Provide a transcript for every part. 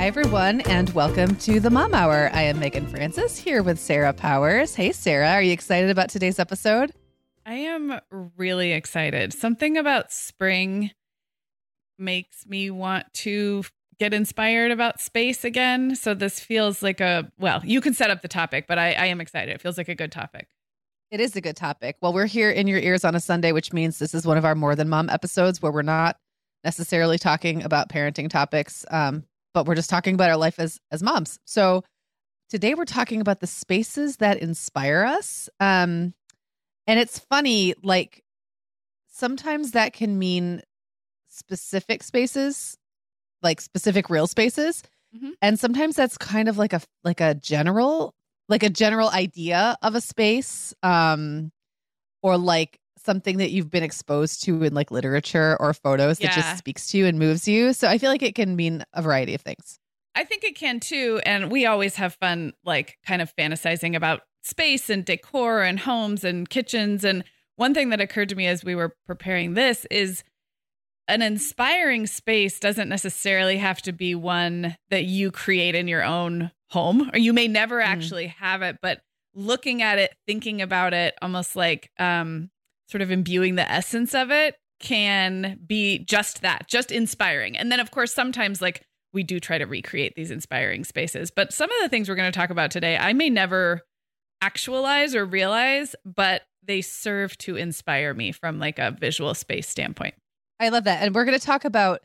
Hi, everyone, and welcome to the Mom Hour. I am Meagan Francis here with Sarah Powers. Hey, Sarah, are you excited about today's episode? I am really excited. Something about spring makes me want to get inspired about space again. So this feels like a well, you can set up the topic, but I, I am excited. It feels like a good topic. It is a good topic. Well, we're here in your ears on a Sunday, which means this is one of our more than mom episodes where we're not necessarily talking about parenting topics, um, but we're just talking about our life as as moms. So today we're talking about the spaces that inspire us. Um, and it's funny, like sometimes that can mean specific spaces, like specific real spaces. Mm-hmm. And sometimes that's kind of like a like a general like a general idea of a space um or like something that you've been exposed to in like literature or photos yeah. that just speaks to you and moves you. So I feel like it can mean a variety of things. I think it can too. And we always have fun, like kind of fantasizing about space and decor and homes and kitchens. And one thing that occurred to me as we were preparing this is an inspiring space doesn't necessarily have to be one that you create in your own home, or you may never mm-hmm. actually have it, but looking at it, thinking about it, almost like um, sort of imbuing the essence of it can be just that, just inspiring. And then, of course, sometimes like we do try to recreate these inspiring spaces. But some of the things we're going to talk about today, I may never actualize or realize, but they serve to inspire me from like a visual space standpoint. I love that. And we're going to talk about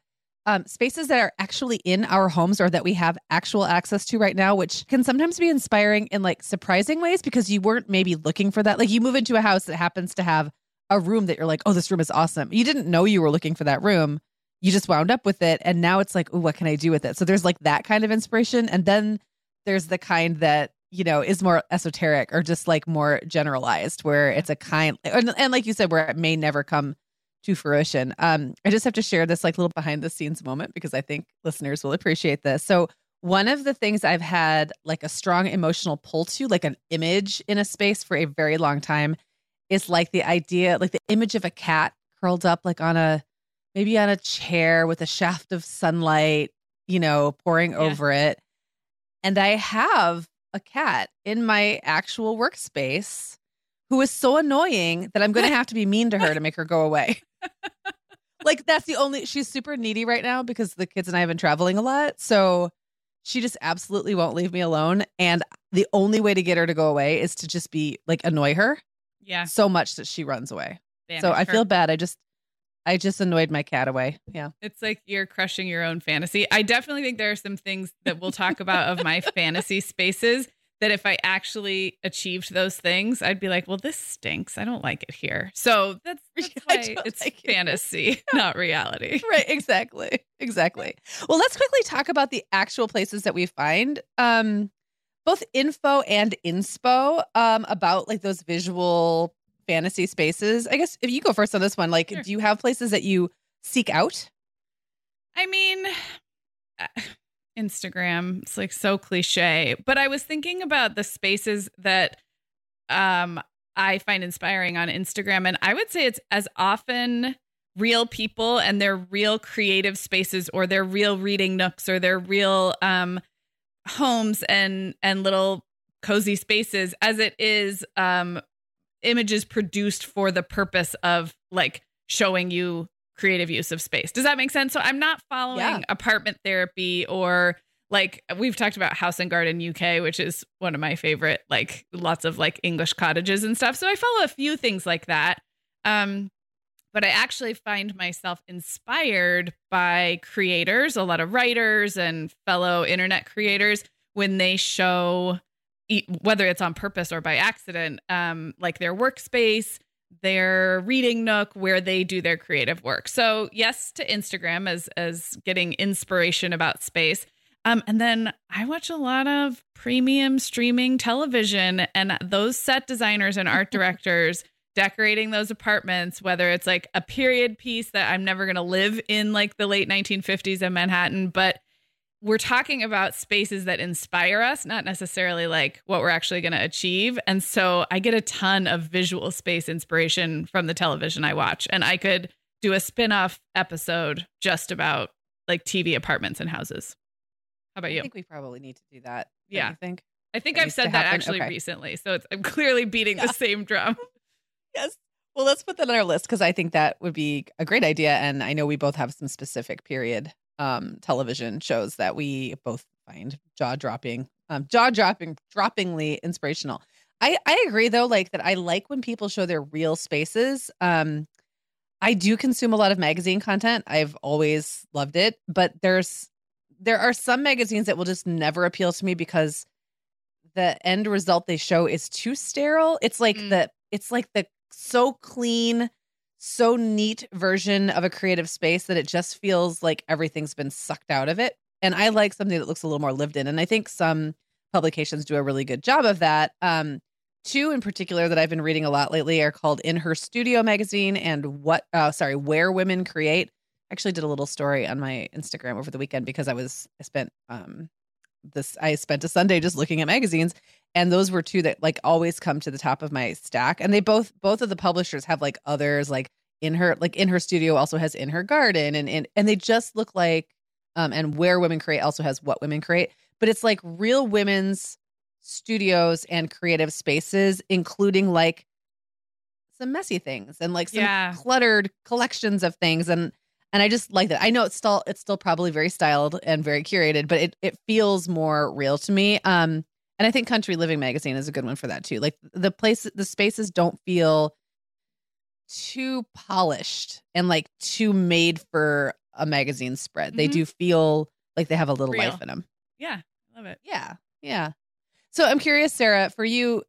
um, spaces that are actually in our homes or that we have actual access to right now, which can sometimes be inspiring in like surprising ways because you weren't maybe looking for that. Like you move into a house that happens to have a room that you're like, oh, this room is awesome. You didn't know you were looking for that room. You just wound up with it. And now it's like, oh, what can I do with it? So there's like that kind of inspiration. And then there's the kind that, you know, is more esoteric or just like more generalized, where it's a kind, and, and like you said, where it may never come to fruition. Um, I just have to share this like little behind the scenes moment because I think listeners will appreciate this. So, one of the things I've had like a strong emotional pull to, like an image in a space for a very long time, is like the idea, like the image of a cat curled up, like on a maybe on a chair with a shaft of sunlight, you know, pouring yeah. over it. And I have a cat in my actual workspace who is so annoying that I'm going to have to be mean to her to make her go away. like that's the only she's super needy right now because the kids and I have been traveling a lot. So she just absolutely won't leave me alone and the only way to get her to go away is to just be like annoy her. Yeah. So much that she runs away. Banish so I her. feel bad. I just I just annoyed my cat away. Yeah. It's like you're crushing your own fantasy. I definitely think there are some things that we'll talk about of my fantasy spaces that if I actually achieved those things, I'd be like, well, this stinks. I don't like it here. So that's, that's why it's like fantasy, it. not reality. Right. Exactly. Exactly. Well, let's quickly talk about the actual places that we find. Um, both info and inspo um, about like those visual fantasy spaces. I guess if you go first on this one, like, sure. do you have places that you seek out? I mean, Instagram. It's like so cliche, but I was thinking about the spaces that um I find inspiring on Instagram and I would say it's as often real people and their real creative spaces or their real reading nooks or their real um homes and and little cozy spaces as it is um images produced for the purpose of like showing you creative use of space. Does that make sense? So I'm not following yeah. apartment therapy or like we've talked about House and Garden UK, which is one of my favorite, like lots of like English cottages and stuff. So I follow a few things like that. Um, but I actually find myself inspired by creators, a lot of writers and fellow internet creators when they show whether it's on purpose or by accident, um, like their workspace, their reading nook where they do their creative work. So yes to Instagram as as getting inspiration about space. Um, and then I watch a lot of premium streaming television and those set designers and art directors decorating those apartments, whether it's like a period piece that I'm never going to live in like the late 1950s in Manhattan, but we're talking about spaces that inspire us, not necessarily like what we're actually going to achieve. And so I get a ton of visual space inspiration from the television I watch. And I could do a spin off episode just about like TV apartments and houses. How about you? I think we probably need to do that. Yeah. I think? I think that I've said that actually okay. recently. So I'm clearly beating yeah. the same drum. yes. Well, let's put that on our list because I think that would be a great idea. And I know we both have some specific period um, television shows that we both find jaw dropping, um, jaw dropping, droppingly inspirational. I, I agree though, like that I like when people show their real spaces. Um, I do consume a lot of magazine content. I've always loved it, but there's there are some magazines that will just never appeal to me because the end result they show is too sterile. It's like mm. the it's like the so clean so neat version of a creative space that it just feels like everything's been sucked out of it. And I like something that looks a little more lived in. And I think some publications do a really good job of that. Um, two in particular that I've been reading a lot lately are called In Her Studio magazine and what uh sorry, Where Women Create. I actually did a little story on my Instagram over the weekend because I was I spent um this I spent a Sunday just looking at magazines and those were two that like always come to the top of my stack and they both both of the publishers have like others like in her like in her studio also has in her garden and and, and they just look like um and where women create also has what women create but it's like real women's studios and creative spaces including like some messy things and like some yeah. cluttered collections of things and and I just like that. I know it's still it's still probably very styled and very curated, but it it feels more real to me. Um, and I think Country Living magazine is a good one for that too. Like the place, the spaces don't feel too polished and like too made for a magazine spread. Mm-hmm. They do feel like they have a little real. life in them. Yeah, love it. Yeah, yeah. So I'm curious, Sarah, for you,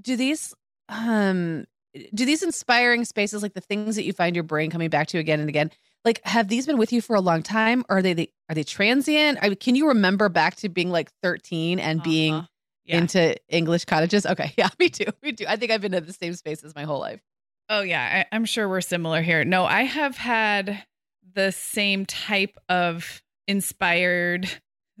do these um do these inspiring spaces like the things that you find your brain coming back to again and again like have these been with you for a long time? Or are they, they are they transient? I mean, can you remember back to being like 13 and uh-huh. being yeah. into english cottages? Okay. Yeah me too. Me too. I think i've been in the same spaces my whole life. Oh yeah. I, i'm sure we're similar here. No i have had the same type of inspired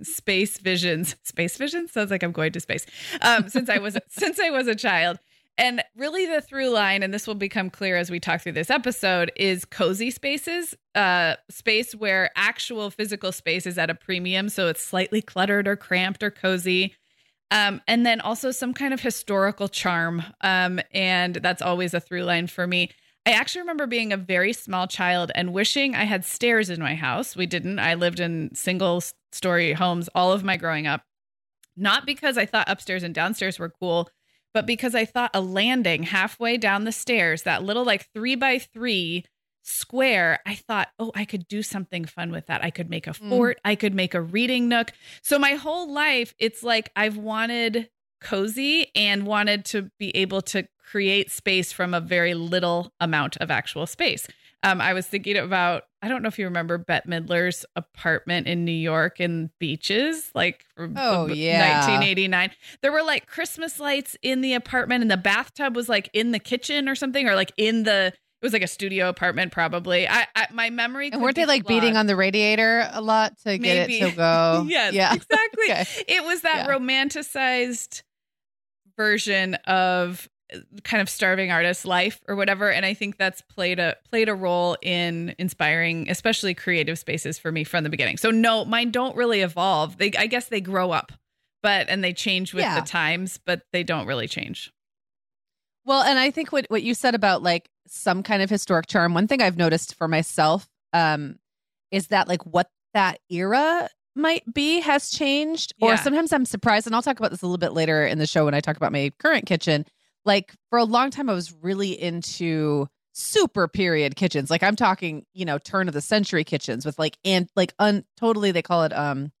space visions. Space visions? Sounds like i'm going to space. Um since i was since i was a child and really, the through line, and this will become clear as we talk through this episode, is cozy spaces, uh, space where actual physical space is at a premium. So it's slightly cluttered or cramped or cozy. Um, and then also some kind of historical charm. Um, and that's always a through line for me. I actually remember being a very small child and wishing I had stairs in my house. We didn't. I lived in single story homes all of my growing up. Not because I thought upstairs and downstairs were cool, but because I thought a landing halfway down the stairs, that little like three by three square, I thought, oh, I could do something fun with that. I could make a mm. fort, mm. I could make a reading nook. So my whole life, it's like I've wanted cozy and wanted to be able to create space from a very little amount of actual space. Um, I was thinking about, I don't know if you remember Bette Midler's apartment in New York in Beaches, like oh, yeah. 1989. There were like Christmas lights in the apartment, and the bathtub was like in the kitchen or something, or like in the it was like a studio apartment, probably. I, I my memory. And weren't they like flawed. beating on the radiator a lot to get it to go? yes, yeah, exactly. okay. It was that yeah. romanticized version of kind of starving artist life or whatever. And i think that's played a played a role in inspiring especially creative spaces for me from the beginning. So no mine don't really evolve. They i guess they grow up but and they change with yeah. the times but they don't really change. Well and i think what what you said about like some kind of historic charm one thing i've noticed for myself um is that like what that era might be has changed. Or yeah. sometimes i'm surprised and i'll talk about this a little bit later in the show when i talk about my current kitchen like for a long time, I was really into super period kitchens. Like I'm talking, you know, turn of the century kitchens with like and like un totally they call it um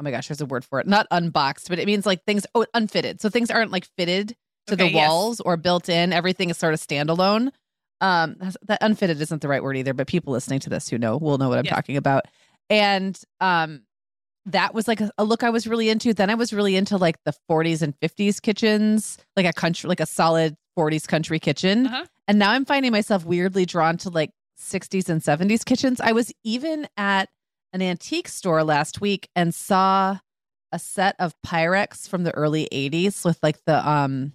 oh my gosh, there's a word for it. Not unboxed, but it means like things oh unfitted. So things aren't like fitted to okay, the walls yes. or built in. Everything is sort of standalone. Um that unfitted isn't the right word either, but people listening to this who know will know what I'm talking about. And um that was like a, a, look I was really into. Then I was really into like the 40s and 50s kitchens, like a country, like a solid 40s country kitchen. Uh-huh. And now I'm finding myself weirdly drawn to like 60s and 70s kitchens. I was even at an antique store last week and saw a set of Pyrex from the early 80s with like the um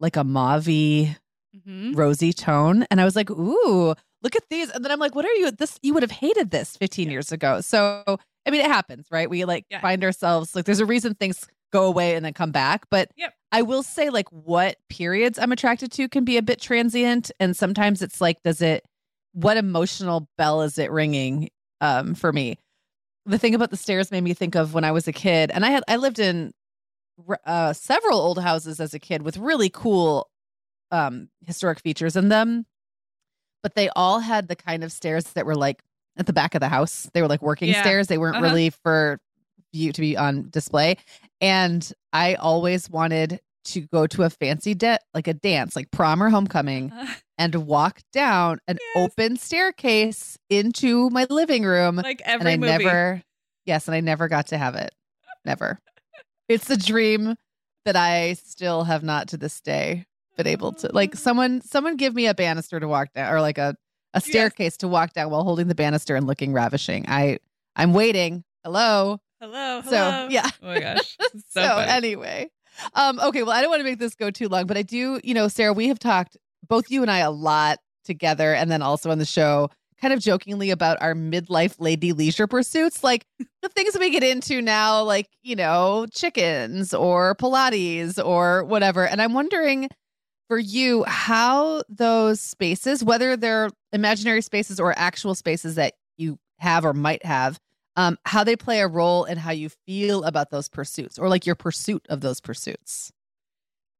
like a mauve mm-hmm. rosy tone. And I was like, ooh, look at these. And then I'm like, what are you? This you would have hated this 15 years ago. So I mean, it happens, right? We like yeah. find ourselves like there's a reason things go away and then come back. But yep. I will say, like, what periods I'm attracted to can be a bit transient. And sometimes it's like, does it, what emotional bell is it ringing um, for me? The thing about the stairs made me think of when I was a kid. And I had, I lived in uh, several old houses as a kid with really cool um, historic features in them. But they all had the kind of stairs that were like at the back of the house. They were like working yeah. stairs. They weren't uh-huh. really for you to be on display. And I always wanted to go to a fancy de- like a dance, like prom or homecoming, uh, and walk down an yes. open staircase into my living room. Like every and I movie. never yes, and I never got to have it. Never. it's a dream that I still have not to this day been able to like someone someone give me a banister to walk down or like a a staircase yes. to walk down while holding the banister and looking ravishing. I I'm waiting. Hello. Hello. hello. So yeah. Oh my gosh. So, so anyway. Um, okay, well, I don't want to make this go too long, but I do, you know, Sarah, we have talked, both you and I, a lot together, and then also on the show, kind of jokingly about our midlife lady leisure pursuits, like the things we get into now, like, you know, chickens or Pilates or whatever. And I'm wondering for you how those spaces, whether they're imaginary spaces or actual spaces that you have or might have, um, how they play a role in how you feel about those pursuits or like your pursuit of those pursuits.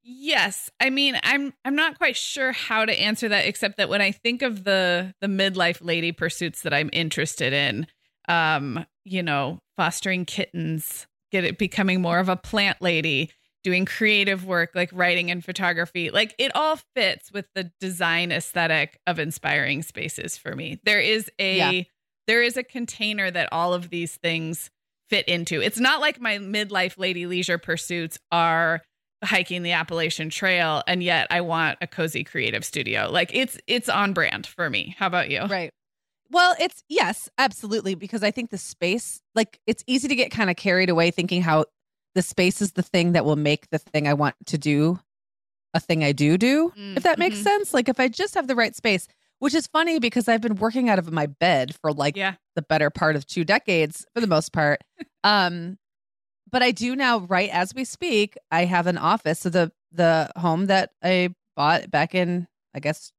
Yes. I mean, I'm I'm not quite sure how to answer that except that when I think of the the midlife lady pursuits that I'm interested in, um, you know, fostering kittens, get it becoming more of a plant lady, doing creative work like writing and photography like it all fits with the design aesthetic of inspiring spaces for me. There is a yeah. there is a container that all of these things fit into. It's not like my midlife lady leisure pursuits are hiking the appalachian trail and yet i want a cozy creative studio. Like it's it's on brand for me. How about you? Right. Well, it's yes, absolutely, because I think the space, like, it's easy to get kind of carried away thinking how the space is the thing that will make the thing I want to do a thing I do do, mm, if that makes mm-hmm. sense. Like if I just have the right space, which is funny because I've been working out of my bed for like yeah. the better part of two decades for the most part. um but I do now right as we speak, I have an office. So the the home that I bought back in I guess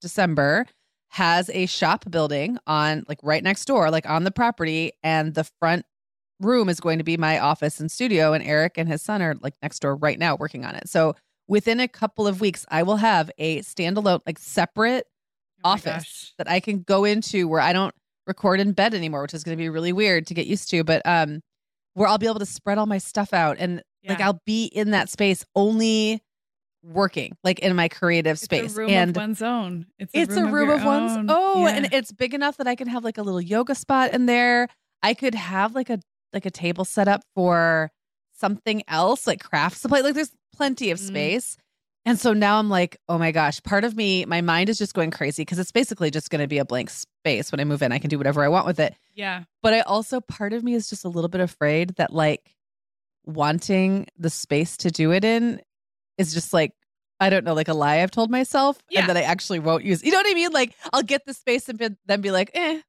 December has a shop building on like right next door, like on the property and the front room is going to be my office and studio and Eric and his son are like next door right now working on it. So within a couple of weeks I will have a standalone like separate oh office gosh. that I can go into where I don't record in bed anymore, which is going to be really weird to get used to, but um where I'll be able to spread all my stuff out and Yeah. Like I'll be in that space only working, like in my creative It's space. a room and of one's own. It's, it's a room your of one's own. oh, Yeah. and it's big enough that I can have like a little yoga spot in there. I could have like a like a table set up for something else, like craft supply. Like there's plenty of Mhm. space. And so now I'm like, oh my gosh, part of me, my mind is just going crazy because it's basically just going to be a blank space when I move in. I can do whatever I want with it. yeah. But I also, part of me is just a little bit afraid that like wanting the space to do it in is just like, I don't know, like a lie I've told myself Yeah. and that I actually won't use. You know what I mean? Like I'll get the space and be- then be like, eh,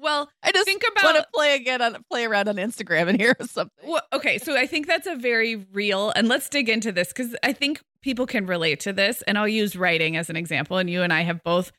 Well, I just think want about to play again on play around on Instagram and hear something. Well, okay, so I think that's a very real, and let's dig into this because I think people can relate to this. And I'll use writing as an example. And you and I have both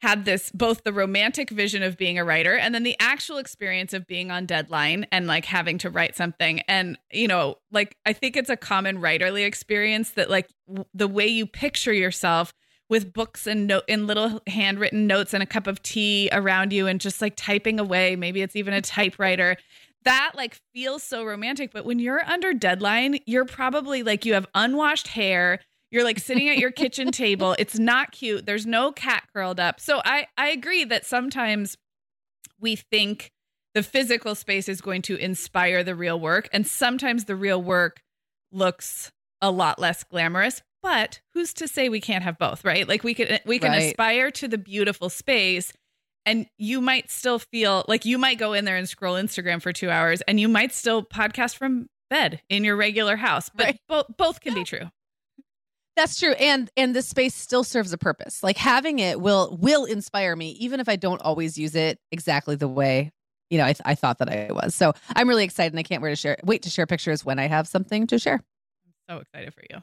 had this, both the romantic vision of being a writer and then the actual experience of being on deadline and like having to write something. And, you know, like I think it's a common writerly experience that like w- the way you picture yourself with books and note in little handwritten notes and a cup of tea around you and just like typing away. Maybe it's even a typewriter. That like feels so romantic. But when you're under deadline, you're probably like you have unwashed hair. You're like sitting at your kitchen table. It's not cute. There's no cat curled up. So I I agree that sometimes we think the physical space is going to inspire the real work and sometimes the real work looks a lot less glamorous but who's to say we can't have both right like we can we can Right. aspire to the beautiful space and you might still feel like you might go in there and scroll instagram for 2 hours and you might still podcast from bed in your regular house but Right. both both can be true That's true. And and this space still serves a purpose. Like having it will will inspire me, even if I don't always use it exactly the way you know I, th- I thought that I was. So I'm really excited, and I can't wait to share. Wait to share pictures when I have something to share. So excited for you.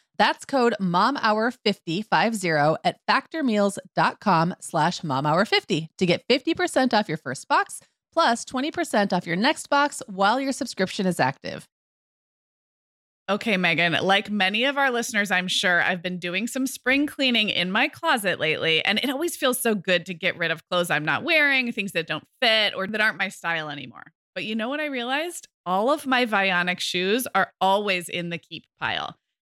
That's code momhour50 at factormeals.com slash momhour50 to get 50% off your first box plus 20% off your next box while your subscription is active. Okay, Meagan, like many of our listeners, I'm sure I've been doing some spring cleaning in my closet lately, and it always feels so good to get rid of clothes I'm not wearing, things that don't fit or that aren't my style anymore. But you know what I realized? All of my Vionic shoes are always in the keep pile.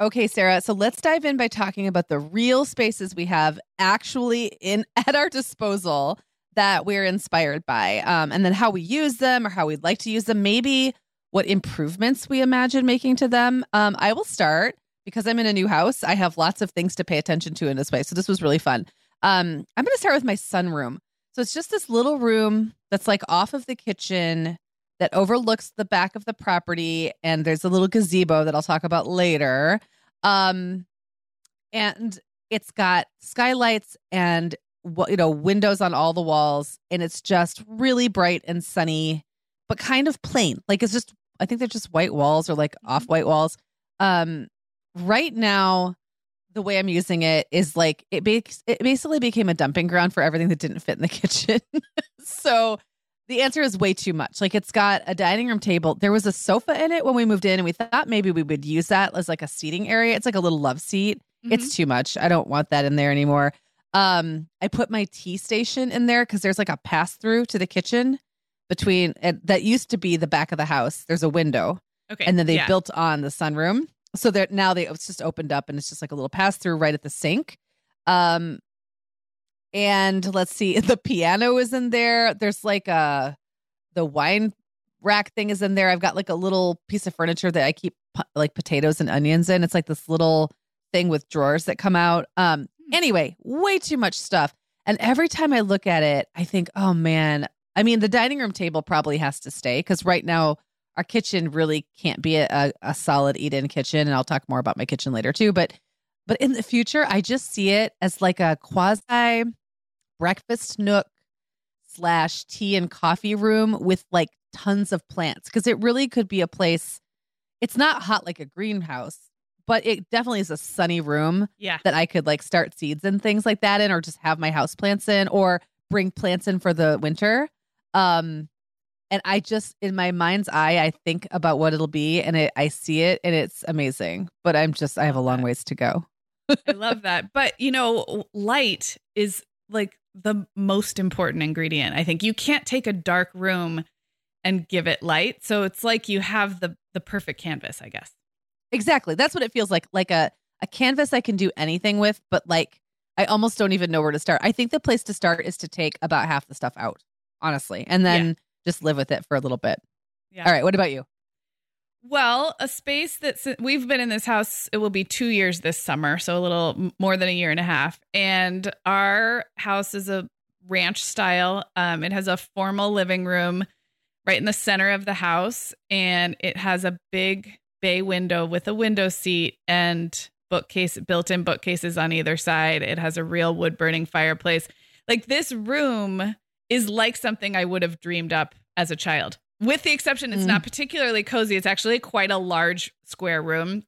Okay, Sarah. So let's dive in by talking about the real spaces we have actually in at our disposal that we're inspired by, um, and then how we use them or how we'd like to use them. Maybe what improvements we imagine making to them. Um, I will start because I'm in a new house, I have lots of things to pay attention to in this way. So this was really fun. Um, I'm going to start with my sunroom. So it's just this little room that's like off of the kitchen that overlooks the back of the property, and there's a little gazebo that I'll talk about later. Um, and it's got skylights and you know windows on all the walls, and it's just really bright and sunny, but kind of plain. Like it's just I think they're just white walls or like mm-hmm. off white walls. Um, right now, the way I'm using it is like it, be- it basically became a dumping ground for everything that didn't fit in the kitchen. so the answer is way too much. Like it's got a dining room table. There was a sofa in it when we moved in, and we thought maybe we would use that as like a seating area. It's like a little love seat. Mm-hmm. It's too much. I don't want that in there anymore. Um, I put my tea station in there because there's like a pass through to the kitchen between that used to be the back of the house. There's a window. Okay. And then they yeah. built on the sunroom. So that now they it's just opened up and it's just like a little pass through right at the sink. Um and let's see, the piano is in there. There's like a the wine rack thing is in there. I've got like a little piece of furniture that I keep like potatoes and onions in. It's like this little thing with drawers that come out. Um hmm. anyway, way too much stuff. And every time I look at it, I think, "Oh man, I mean, the dining room table probably has to stay cuz right now our kitchen really can't be a, a solid eat-in kitchen and i'll talk more about my kitchen later too but but in the future i just see it as like a quasi breakfast nook slash tea and coffee room with like tons of plants because it really could be a place it's not hot like a greenhouse but it definitely is a sunny room yeah that i could like start seeds and things like that in or just have my house plants in or bring plants in for the winter um and I just in my mind's eye, I think about what it'll be, and it, I see it, and it's amazing. But I'm just I have a long ways to go. I love that. But you know, light is like the most important ingredient. I think you can't take a dark room and give it light. So it's like you have the the perfect canvas, I guess. Exactly. That's what it feels like. Like a a canvas I can do anything with, but like I almost don't even know where to start. I think the place to start is to take about half the stuff out, honestly. And then yeah just live with it for a little bit. Yeah. All right. What about you? Well, a space that we've been in this house, it will be two years this summer, so a little more than a year and a half. And our house is a ranch style. Um, it has a formal living room right in the center of the house, and it has a big bay window with a window seat and bookcase built-in bookcases on either side. It has a real wood burning fireplace. Like this room is like something I would have dreamed up as a child. With the exception, it's mm. not particularly cozy. It's actually quite a large square room,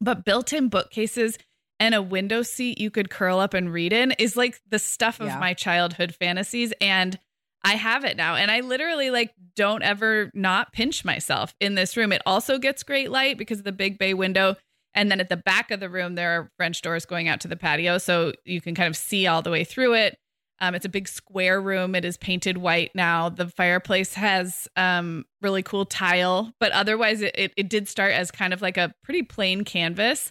but built in bookcases and a window seat you could curl up and read in is like the stuff of yeah. my childhood fantasies. And I have it now. And I literally like don't ever not pinch myself in this room. It also gets great light because of the big bay window. And then at the back of the room, there are French doors going out to the patio. So you can kind of see all the way through it. Um, it's a big square room. It is painted white now. The fireplace has um, really cool tile, but otherwise, it, it, it, did start as kind of like a pretty plain canvas.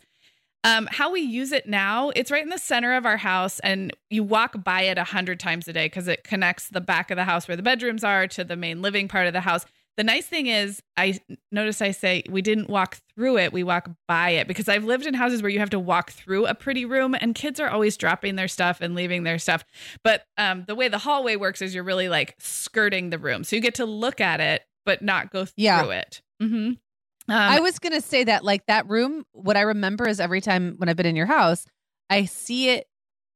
Um, how we use it now, it's right in the center of our house, and you walk by it a hundred times a day because it connects the back of the house where the bedrooms are to the main living part of the house. The nice thing is, I notice I say we didn't walk through it, we walk by it because I've lived in houses where you have to walk through a pretty room and kids are always dropping their stuff and leaving their stuff. But um, the way the hallway works is you're really like skirting the room. So you get to look at it, but not go through yeah. it. Mm-hmm. Um, I was going to say that, like that room, what I remember is every time when I've been in your house, I see it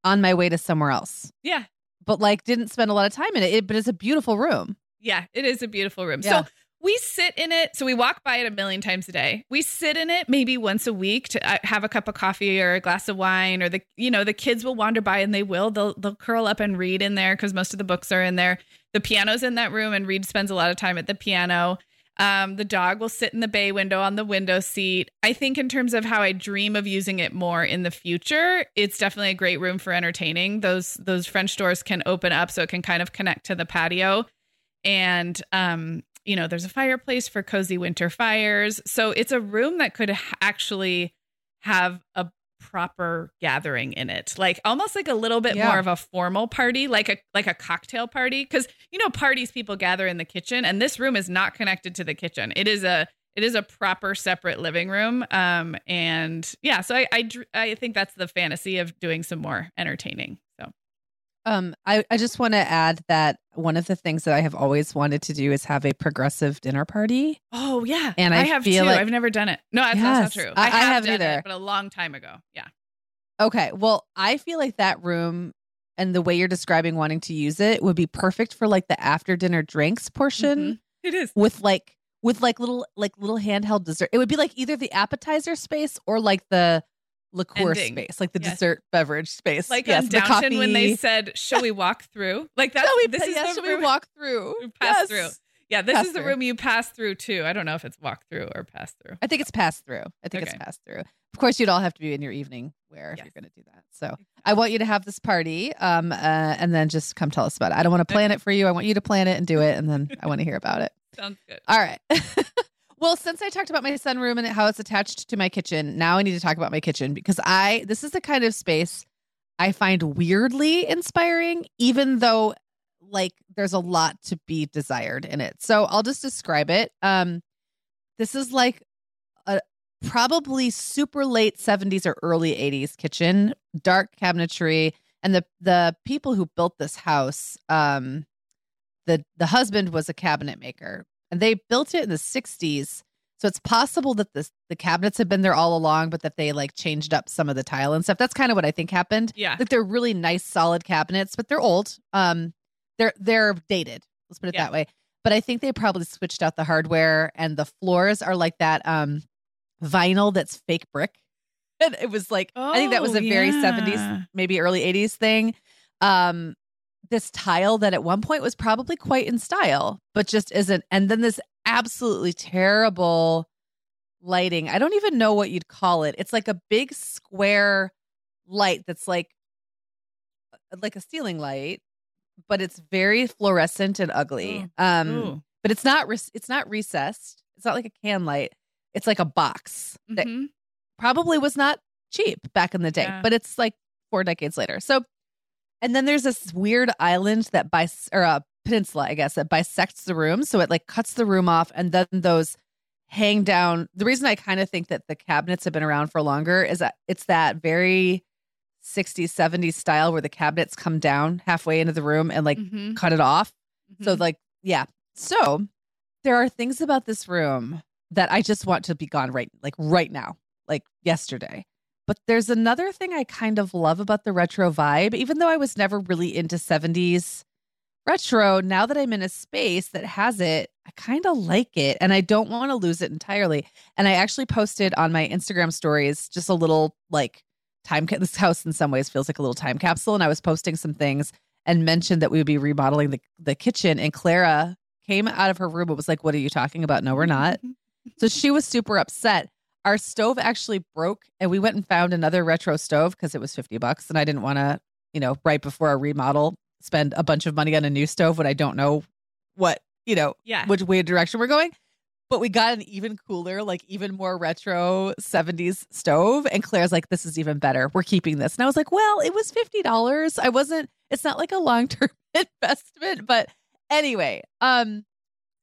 on my way to somewhere else. Yeah. But like didn't spend a lot of time in it, it but it's a beautiful room. Yeah, it is a beautiful room. Yeah. So we sit in it. So we walk by it a million times a day. We sit in it maybe once a week to uh, have a cup of coffee or a glass of wine, or the you know the kids will wander by and they will they'll they'll curl up and read in there because most of the books are in there. The piano's in that room, and Reed spends a lot of time at the piano. Um, the dog will sit in the bay window on the window seat. I think, in terms of how I dream of using it more in the future, it's definitely a great room for entertaining. Those those French doors can open up so it can kind of connect to the patio and um, you know, there's a fireplace for cozy winter fires. So it's a room that could actually have a proper gathering in it like almost like a little bit yeah. more of a formal party like a like a cocktail party because you know parties people gather in the kitchen and this room is not connected to the kitchen it is a it is a proper separate living room. Um, and yeah, so I, I, I think that's the fantasy of doing some more entertaining. So, Um, I, I just want to add that one of the things that I have always wanted to do is have a progressive dinner party. oh yeah, And I have feel too. like- I've never done it. No, that's, Yes, that's not true. I- I have haven't done it, either. but a long time ago. Yeah. Okay. Well, I feel like that room and the way you're describing wanting to use it would be perfect for like the after dinner drinks portion mm-hmm. It is. with like with like little like little handheld dessert. It would be like either the appetizer space or like the liqueur Ending. space, like the Yes. dessert beverage space. Like yes, the Downton when they said, "Shall we walk through?" Like that. We, this is the room- we walk through? We pass Yes. through. Yeah, this Pass is the room you pass through too. I don't know if it's walk through or pass through. I think it's pass through. I think Okay. it's pass through. Of course, you'd all have to be in your evening wear if you're going to do that. So I want you to have this party, um, uh, and then just come tell us about it. I don't want to plan it for you. I want you to plan it and do it, and then I want to hear about it. Sounds good. All right. well, since I talked about my sunroom and how it's attached to my kitchen, now I need to talk about my kitchen because I this is the kind of space I find weirdly inspiring, even though like there's a lot to be desired in it. So I'll just describe it. Um this is like a probably super late 70s or early 80s kitchen, dark cabinetry, and the the people who built this house um the the husband was a cabinet maker and they built it in the 60s so it's possible that the the cabinets have been there all along but that they like changed up some of the tile and stuff. That's kind of what i think happened. Yeah. like they're really nice solid cabinets but they're old. Um they're they're dated. Let's put it Yeah. that way. But i think they probably switched out the hardware and the floors are like that um vinyl that's fake brick. And it was like i think that was Oh, a very yeah. 70s maybe early 80s thing. Um this tile that at one point was probably quite in style but just isn't and then this absolutely terrible lighting i don't even know what you'd call it it's like a big square light that's like like a ceiling light but it's very fluorescent and ugly um Ooh. but it's not res- it's not recessed it's not like a can light it's like a box that Mhm. probably was not cheap back in the day, Yeah. but it's like four decades later. So, and then there's this weird island that bis or a peninsula, I guess, that bisects the room. So it like cuts the room off, and then those hang down. The reason I kind of think that the cabinets have been around for longer is that it's that very 60s, 70s style where the cabinets come down halfway into the room and like Mhm. cut it off. So Mhm. like yeah. So there are things about this room that I just want to be gone right like right now, like yesterday. But there's another thing I kind of love about the retro vibe, even though I was never really into 70s retro. Now that I'm in a space that has it, I kind of like it and I don't want to lose it entirely. And I actually posted on my Instagram stories just a little like time ca- this house in some ways feels like a little time capsule and I was posting some things and mentioned that we would be remodeling the, the kitchen and Clara came out of her room and was like, What are you talking about? No, we're not. So she was super upset. Our stove actually broke and we went and found another retro stove because it was 50 bucks. And I didn't want to, you know, right before a remodel, spend a bunch of money on a new stove when I don't know what, you know, Yeah. which way direction we're going. But we got an even cooler, like even more retro 70s stove. And Claire's like, this is even better. We're keeping this. And I was like, well, it was $50. I wasn't, it's not like a long term investment. But anyway, um,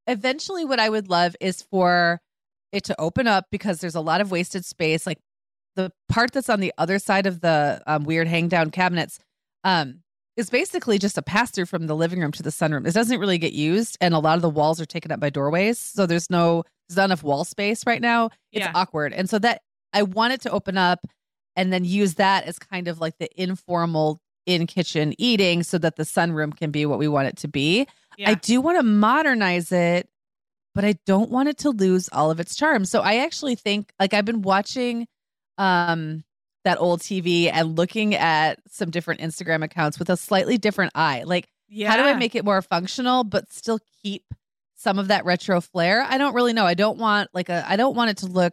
eventually what I would love is for it to open up because there's a lot of wasted space. Like the part that's on the other side of the um, weird hang down cabinets um, is basically just a pass through from the living room to the sunroom. It doesn't really get used, and a lot of the walls are taken up by doorways, so there's no there's not enough wall space right now. It's Yeah. awkward, and so that I want it to open up and then use that as kind of like the informal in kitchen eating, so that the sunroom can be what we want it to be. Yeah. I do want to modernize it, but I don't want it to lose all of its charm. So I actually think like I've been watching um that old TV and looking at some different Instagram accounts with a slightly different eye. Like yeah. how do I make it more functional but still keep some of that retro flair? I don't really know. I don't want like a I don't want it to look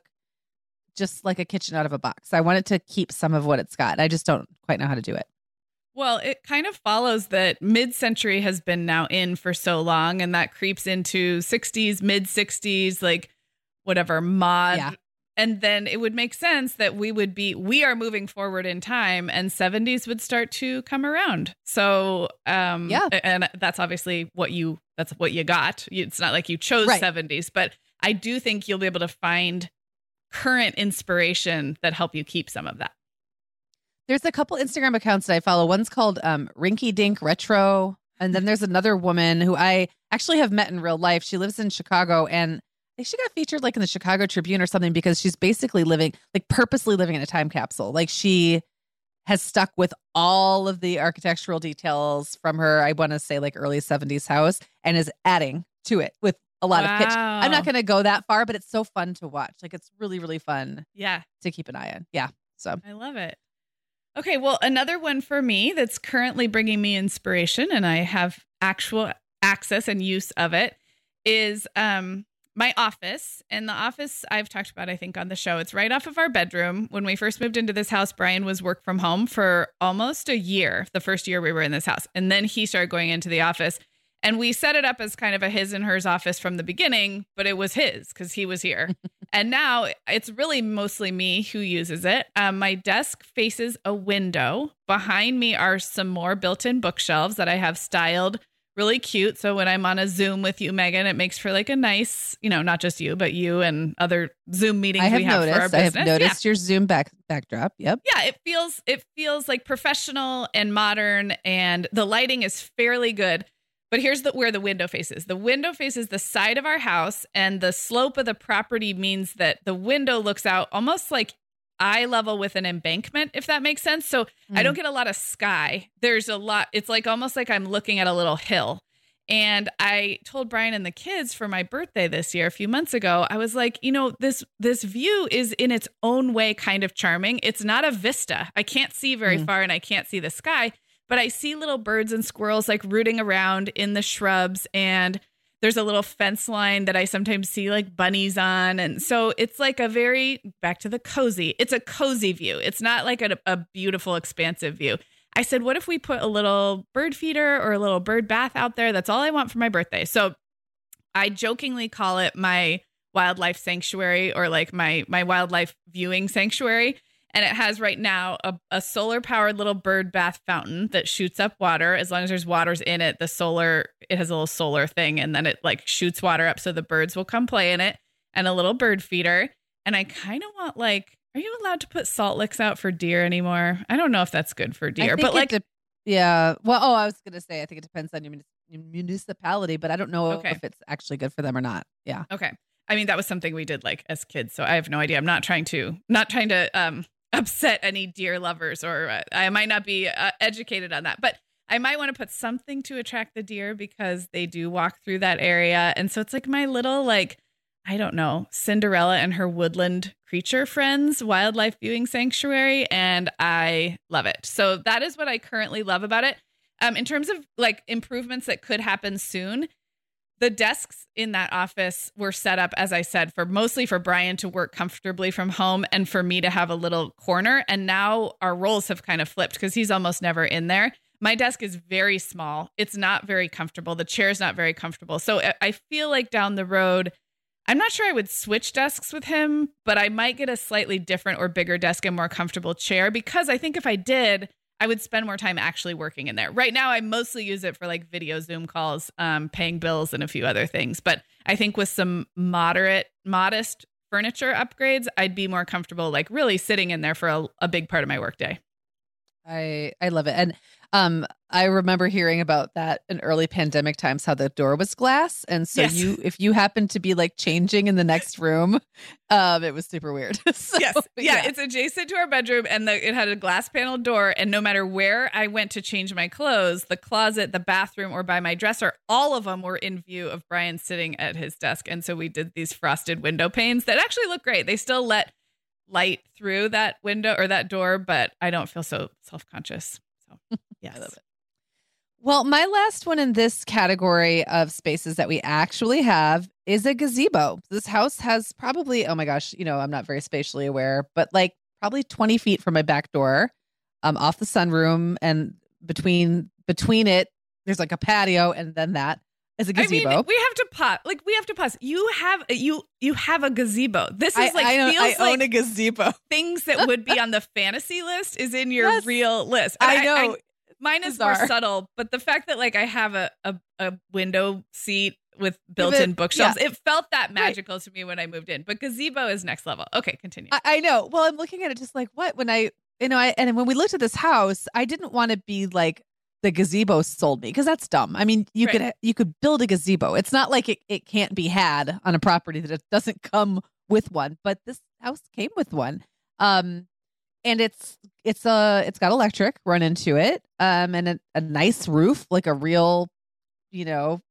just like a kitchen out of a box. I want it to keep some of what it's got. I just don't quite know how to do it. Well, it kind of follows that mid century has been now in for so long, and that creeps into 60s, mid 60s, like whatever mod. Yeah. And then it would make sense that we would be, we are moving forward in time and 70s would start to come around. So, um, Yeah. and that's obviously what you, that's what you got. You- It's not like you chose Right. 70s, but I do think you'll be able to find current inspiration that help you keep some of that. There's a couple Instagram accounts that I follow. One's called um, Rinky Dink Retro, and then there's another woman who I actually have met in real life. She lives in Chicago, and I think she got featured like in the Chicago Tribune or something because she's basically living, like purposely living in a time capsule. Like she has stuck with all of the architectural details from her, I want to say like early 70s house, and is adding to it with a lot wow. of pitch. I'm not going to go that far, but it's so fun to watch. Like it's really, really fun. Yeah. To keep an eye on. Yeah. So I love it. Okay, well, another one for me that's currently bringing me inspiration and I have actual access and use of it is um my office. And the office I've talked about, I think, on the show. It's right off of our bedroom. When we first moved into this house, Brian was work from home for almost a year, the first year we were in this house. And then he started going into the office. And we set it up as kind of a his and hers office from the beginning, but it was his because he was here. and now it's really mostly me who uses it. Um, my desk faces a window. Behind me are some more built in bookshelves that I have styled really cute. So when I'm on a Zoom with you, Meagan, it makes for like a nice, you know, not just you, but you and other Zoom meetings I have we have noticed, for our business. I have noticed yeah. your Zoom back backdrop. Yep. Yeah, it feels it feels like professional and modern, and the lighting is fairly good. But here's the where the window faces. The window faces the side of our house, and the slope of the property means that the window looks out almost like eye level with an embankment, if that makes sense. So mm. I don't mm. get a lot of sky. There's a lot, it's like almost like I'm looking at a little hill. And I told Brian and the kids for my birthday this year, a few months ago, I was like, you know, this this view is in its own way kind of charming. It's not a vista. I can't see very mm. far and I can't see the sky, but I see little birds and squirrels like rooting around in the shrubs and there's a little fence line that I sometimes see like bunnies on. And so it's like a very, back to the cozy, it's a cozy view. It's not like a, a beautiful, expansive view. I said, what if we put a little bird feeder or a little bird bath out there? That's all I want for my birthday. So I jokingly call it my wildlife sanctuary or like my my wildlife viewing sanctuary and it has right now a, a solar powered little bird bath fountain that shoots up water as long as there's waters in it the solar it has a little solar thing and then it like shoots water up so the birds will come play in it and a little bird feeder and i kind of want like are you allowed to put salt licks out for deer anymore i don't know if that's good for deer but like de- yeah well oh i was gonna say i think it depends on your municipality but i don't know okay. if it's actually good for them or not yeah okay I mean, that was something we did like as kids. So I have no idea. I'm not trying to, not trying to um, upset any deer lovers, or uh, I might not be uh, educated on that. But I might want to put something to attract the deer because they do walk through that area. And so it's like my little, like, I don't know, Cinderella and her woodland creature friends wildlife viewing sanctuary. And I love it. So that is what I currently love about it. Um, in terms of like improvements that could happen soon, the desks in that office were set up as i said for mostly for brian to work comfortably from home and for me to have a little corner. And now our roles have kind of flipped because he's almost never in there. My desk is very small. It's not very comfortable. The chair's not very comfortable. So i feel like down the road i'm not sure i would switch desks with him but i might get a slightly different or bigger desk and more comfortable chair because i think if i did I would spend more time actually working in there. Right now, I mostly use it for like video Zoom calls, um, paying bills, and a few other things. But I think with some moderate, modest furniture upgrades, I'd be more comfortable, like really sitting in there for a, a big part of my workday. I I love it, and um, I remember hearing about that in early pandemic times, how the door was glass, and so yes. you, if you happened to be like changing in the next room, um, it was super weird. so, yes, yeah, yeah, it's adjacent to our bedroom, and the, it had a glass panel door, and no matter where I went to change my clothes, the closet, the bathroom, or by my dresser, all of them were in view of Brian sitting at his desk, and so we did these frosted window panes that actually look great. They still let light through that window or that door, but I don't feel so self conscious. So. Yes. I love it. Well, my last one in this category of spaces that we actually have is a gazebo. This house has probably, oh my gosh, you know, I'm not very spatially aware, but like probably 20 feet from my back door, um, off the sunroom, and between between it, there's like a patio, and then that is a gazebo. I mean, we have to pause. Like we have to pause. You have you you have a gazebo. This is like I, I, feels I own a gazebo. Things that would be on the fantasy list is in your yes. real list. And I know. Mine is Bizarre. more subtle, but the fact that like I have a, a, a window seat with built-in bookshelves. It felt that magical right. to me when I moved in. But gazebo is next level. Okay, continue. I, I know. Well, I'm looking at it just like what when I you know I and when we looked at this house, I didn't want to be like the gazebo sold me because that's dumb. I mean, you right. could you could build a gazebo. It's not like it, it can't be had on a property that it doesn't come with one, but this house came with one. Um and it's it's a it's got electric run into it um and a, a nice roof like a real you know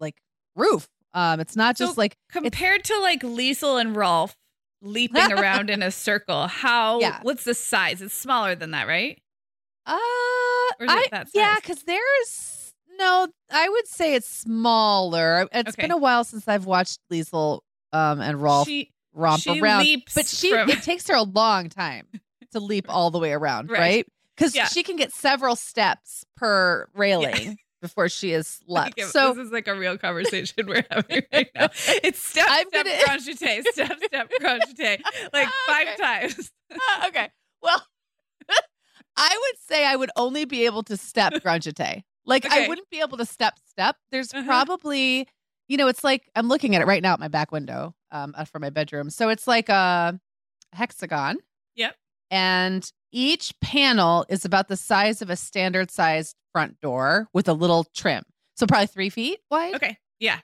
like roof. Um it's not just like compared to like Liesl and Rolf leaping around in a circle how yeah. what's the size? It's smaller than that right? Uh I, yeah because there's no i would say it's smaller. It's okay. been a while since i've watched Liesl um and rolf she, romp she around but she from- it takes her a long time to leap all the way around, right? Because right? yeah. she can get several steps per railing. Yeah. Before she is left, so this is like a real conversation we're having right now. It's step, I'm step, gonna... crochet, step, step, crochet, like five okay. times. Uh, okay, well, I would say I would only be able to step crochet. Like okay. I wouldn't be able to step step. There's uh-huh. probably, you know, it's like I'm looking at it right now at my back window um uh, for my bedroom. So it's like a hexagon. Yep and each panel is about the size of a standard sized front door with a little trim. So probably three feet wide. Okay. Yeah.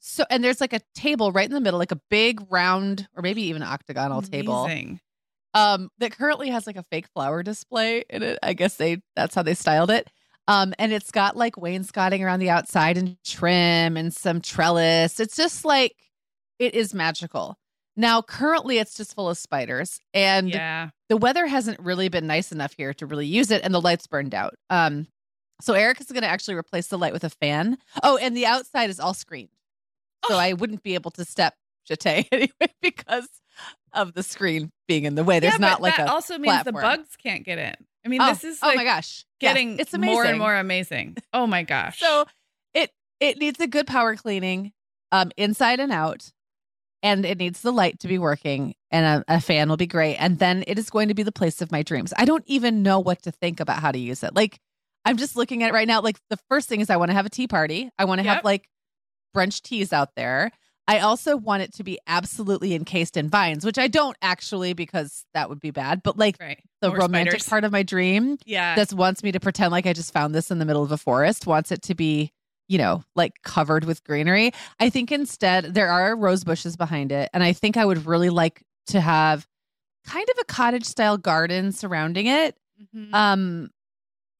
So and there's like a table right in the middle, like a big round or maybe even octagonal Amazing. table. Um, that currently has like a fake flower display in it. I guess they that's how they styled it. Um, and it's got like wainscoting around the outside and trim and some trellis. It's just like it is magical. Now, currently, it's just full of spiders, and yeah. the weather hasn't really been nice enough here to really use it, and the lights burned out. Um, so Eric is going to actually replace the light with a fan. Oh, and the outside is all screened, so oh. I wouldn't be able to step Jete anyway because of the screen being in the way. There's yeah, not like that a also means platform. the bugs can't get in. I mean, oh, this is like oh my gosh, getting yes, it's amazing. more and more amazing. Oh my gosh! so it it needs a good power cleaning, um, inside and out and it needs the light to be working and a, a, fan will be great and then it is going to be the place of my dreams i don't even know what to think about how to use it like i'm just looking at it right now like the first thing is i want to have a tea party i want to yep. have like brunch teas out there i also want it to be absolutely encased in vines which i don't actually because that would be bad but like right. the More romantic spiders. part of my dream yeah that wants me to pretend like i just found this in the middle of a forest wants it to be you know, like covered with greenery. I think instead there are rose bushes behind it. And I think I would really like to have kind of a cottage style garden surrounding it. Mm-hmm. Um,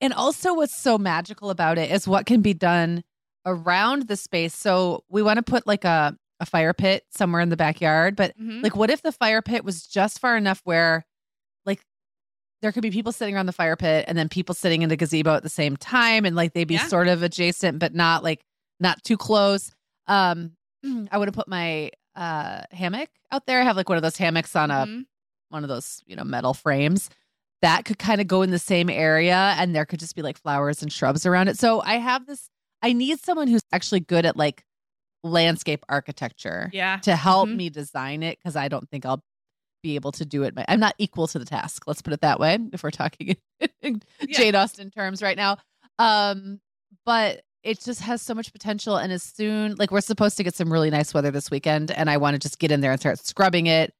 and also what's so magical about it is what can be done around the space. So we want to put like a, a fire pit somewhere in the backyard, but mm-hmm. like what if the fire pit was just far enough where there could be people sitting around the fire pit and then people sitting in the gazebo at the same time and like they'd be yeah. sort of adjacent but not like not too close um i would have put my uh hammock out there I have like one of those hammocks on a mm-hmm. one of those you know metal frames that could kind of go in the same area and there could just be like flowers and shrubs around it so i have this i need someone who's actually good at like landscape architecture yeah to help mm-hmm. me design it because i don't think i'll be able to do it. I'm not equal to the task. Let's put it that way. If we're talking in yeah. Jane Austen terms right now, um, but it just has so much potential. And as soon like we're supposed to get some really nice weather this weekend, and I want to just get in there and start scrubbing it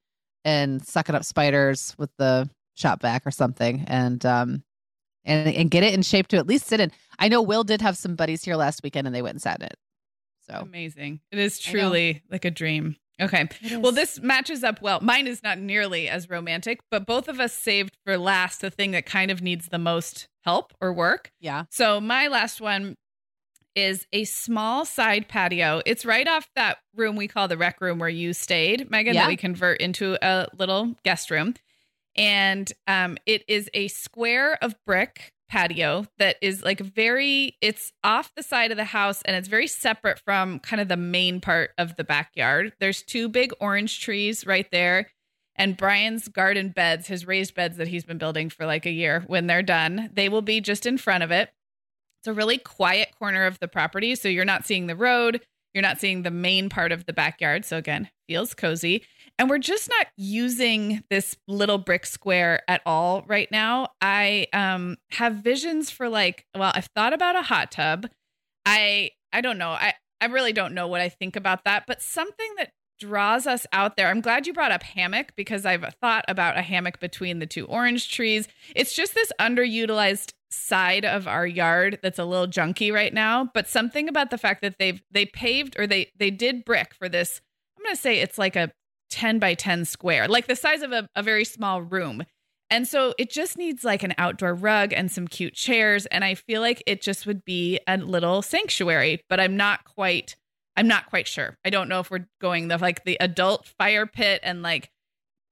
and sucking up spiders with the shop vac or something, and um, and and get it in shape to at least sit in. I know Will did have some buddies here last weekend, and they went and sat in it. So amazing! It is truly like a dream. Okay. Well, this matches up well. Mine is not nearly as romantic, but both of us saved for last the thing that kind of needs the most help or work. Yeah. So my last one is a small side patio. It's right off that room we call the rec room where you stayed, Meagan, yeah. that we convert into a little guest room. And um, it is a square of brick patio that is like very it's off the side of the house and it's very separate from kind of the main part of the backyard. There's two big orange trees right there and Brian's garden beds, his raised beds that he's been building for like a year when they're done, they will be just in front of it. It's a really quiet corner of the property so you're not seeing the road, you're not seeing the main part of the backyard. So again, feels cozy. And we're just not using this little brick square at all right now. I um have visions for like, well, I've thought about a hot tub. I I don't know. I I really don't know what I think about that, but something that draws us out there. I'm glad you brought up hammock because I've thought about a hammock between the two orange trees. It's just this underutilized side of our yard that's a little junky right now, but something about the fact that they've they paved or they they did brick for this. I'm going to say it's like a 10 by 10 square, like the size of a, a very small room. And so it just needs like an outdoor rug and some cute chairs. And I feel like it just would be a little sanctuary, but I'm not quite, I'm not quite sure. I don't know if we're going the like the adult fire pit and like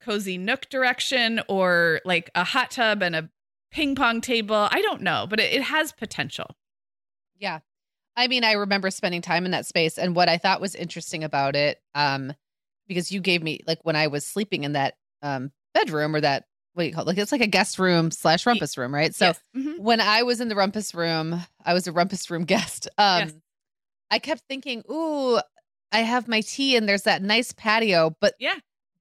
cozy nook direction or like a hot tub and a ping pong table. I don't know, but it, it has potential. Yeah. I mean, I remember spending time in that space. And what I thought was interesting about it, um, because you gave me like when I was sleeping in that um bedroom or that what do you call it? Like it's like a guest room slash rumpus room, right? So Yes. Mhm. when I was in the rumpus room, I was a rumpus room guest. Um Yes. I kept thinking, ooh, I have my tea and there's that nice patio, but Yeah.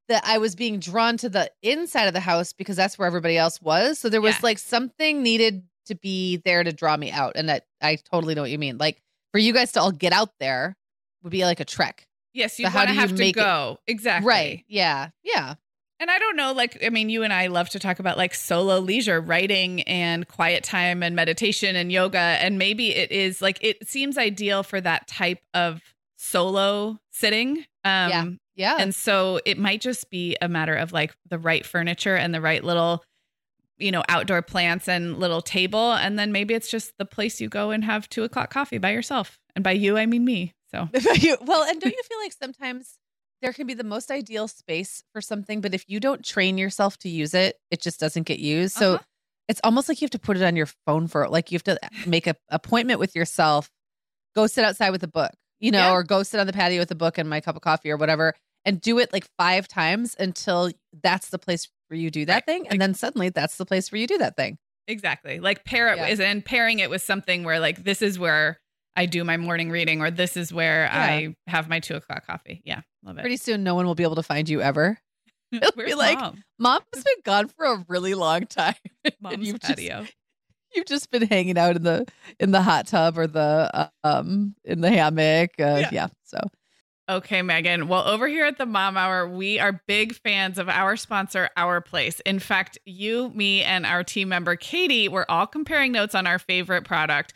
that I was being drawn to the inside of the house because that's where everybody else was. So there was Yeah. like something needed to be there to draw me out. And that I totally know what you mean. Like for you guys to all get out there would be like a trek. Yes, you So how want to have to make it- go. Exactly. Right. Yeah. Yeah. And I don't know, like, I mean, you and I love to talk about like solo leisure, writing and quiet time and meditation and yoga. And maybe it is like, it seems ideal for that type of solo sitting. Um, Yeah. Yeah. And so it might just be a matter of like the right furniture and the right little, you know, outdoor plants and little table. And then maybe it's just the place you go and have two o'clock coffee by yourself. And by you, I mean me. So well, and don't you feel like sometimes there can be the most ideal space for something, but if you don't train yourself to use it, it just doesn't get used. So Uh-huh. it's almost like you have to put it on your phone for like you have to make a appointment with yourself, go sit outside with a book, you know, Yeah. or go sit on the patio with a book and my cup of coffee or whatever, and do it like five times until that's the place where you do that Right. thing, and then suddenly that's the place where you do that thing. Exactly. Like pair it Yeah. with and pairing it with something where like this is where I do my morning reading or this is where I have my two o'clock coffee. Yeah. Love it. Pretty soon, no one will be able to find you ever. it'll be like, mom? Mom's been gone for a really long time. Mom's you've just- patio. you've just been hanging out in the in the hot tub or the um in the hammock. Uh, Yeah. yeah. So Okay, Meagan. Well, over here at the Mom Hour, we are big fans of our sponsor, Our Place. In fact, you, me, and our team member, Katie, were all comparing notes on our favorite product.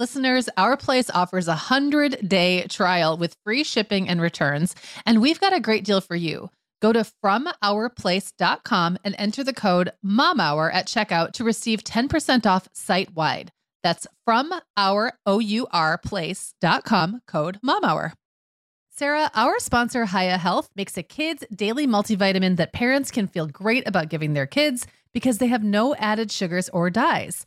Listeners, Our Place offers a 100 day trial with free shipping and returns, and we've got a great deal for you. Go to FromOurPlace.com and enter the code MOMHOUR at checkout to receive 10% off site wide. That's from our code MOMHOUR. Sarah, our sponsor, Hiya Health, makes a kids' daily multivitamin that parents can feel great about giving their kids because they have no added sugars or dyes.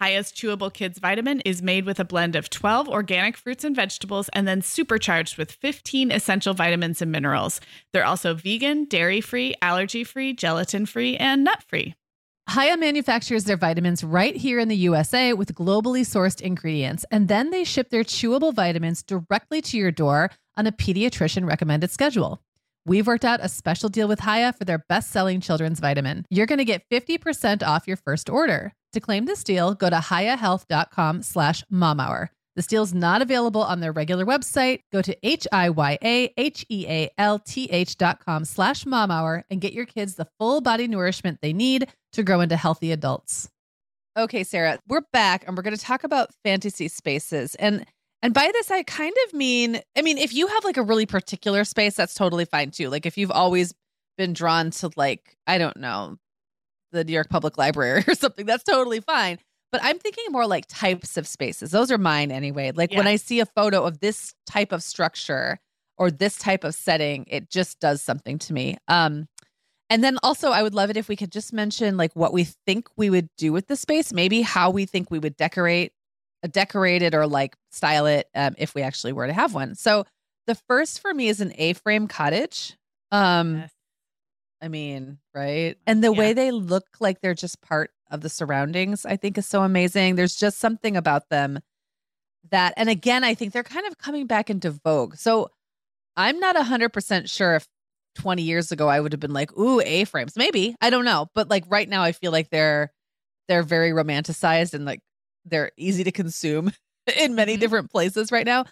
Hiya's chewable kids vitamin is made with a blend of 12 organic fruits and vegetables and then supercharged with 15 essential vitamins and minerals. They're also vegan, dairy free, allergy free, gelatin free, and nut free. Hiya manufactures their vitamins right here in the USA with globally sourced ingredients, and then they ship their chewable vitamins directly to your door on a pediatrician recommended schedule. We've worked out a special deal with Hiya for their best selling children's vitamin. You're going to get 50% off your first order. To claim this deal, go to hiyahealth.com slash momhour. This deal's not available on their regular website. Go to H-I-Y-A-H-E-A-L-T-H dot com slash mom hour and get your kids the full body nourishment they need to grow into healthy adults. Okay, Sarah, we're back and we're going to talk about fantasy spaces. And and by this I kind of mean I mean if you have like a really particular space that's totally fine too. Like if you've always been drawn to like I don't know, the New York Public Library or something, that's totally fine. But I'm thinking more like types of spaces. Those are mine anyway. Like when I see a photo of this type of structure or this type of setting, it just does something to me. Um and then also I would love it if we could just mention like what we think we would do with the space, maybe how we think we would decorate decorate it or like style it um, if we actually were to have one. So the first for me is an A-frame cottage. Um Yes. I mean, right? And the Yeah. way they look like they're just part of the surroundings, I think is so amazing. There's just something about them that, and again, I think they're kind of coming back into vogue. So I'm not 100% sure if 20 years ago I would have been like, ooh, A frames. Maybe. I don't know. But like right now, I feel like they're, they're very romanticized and like they're easy to consume in many Mhm. different places right now.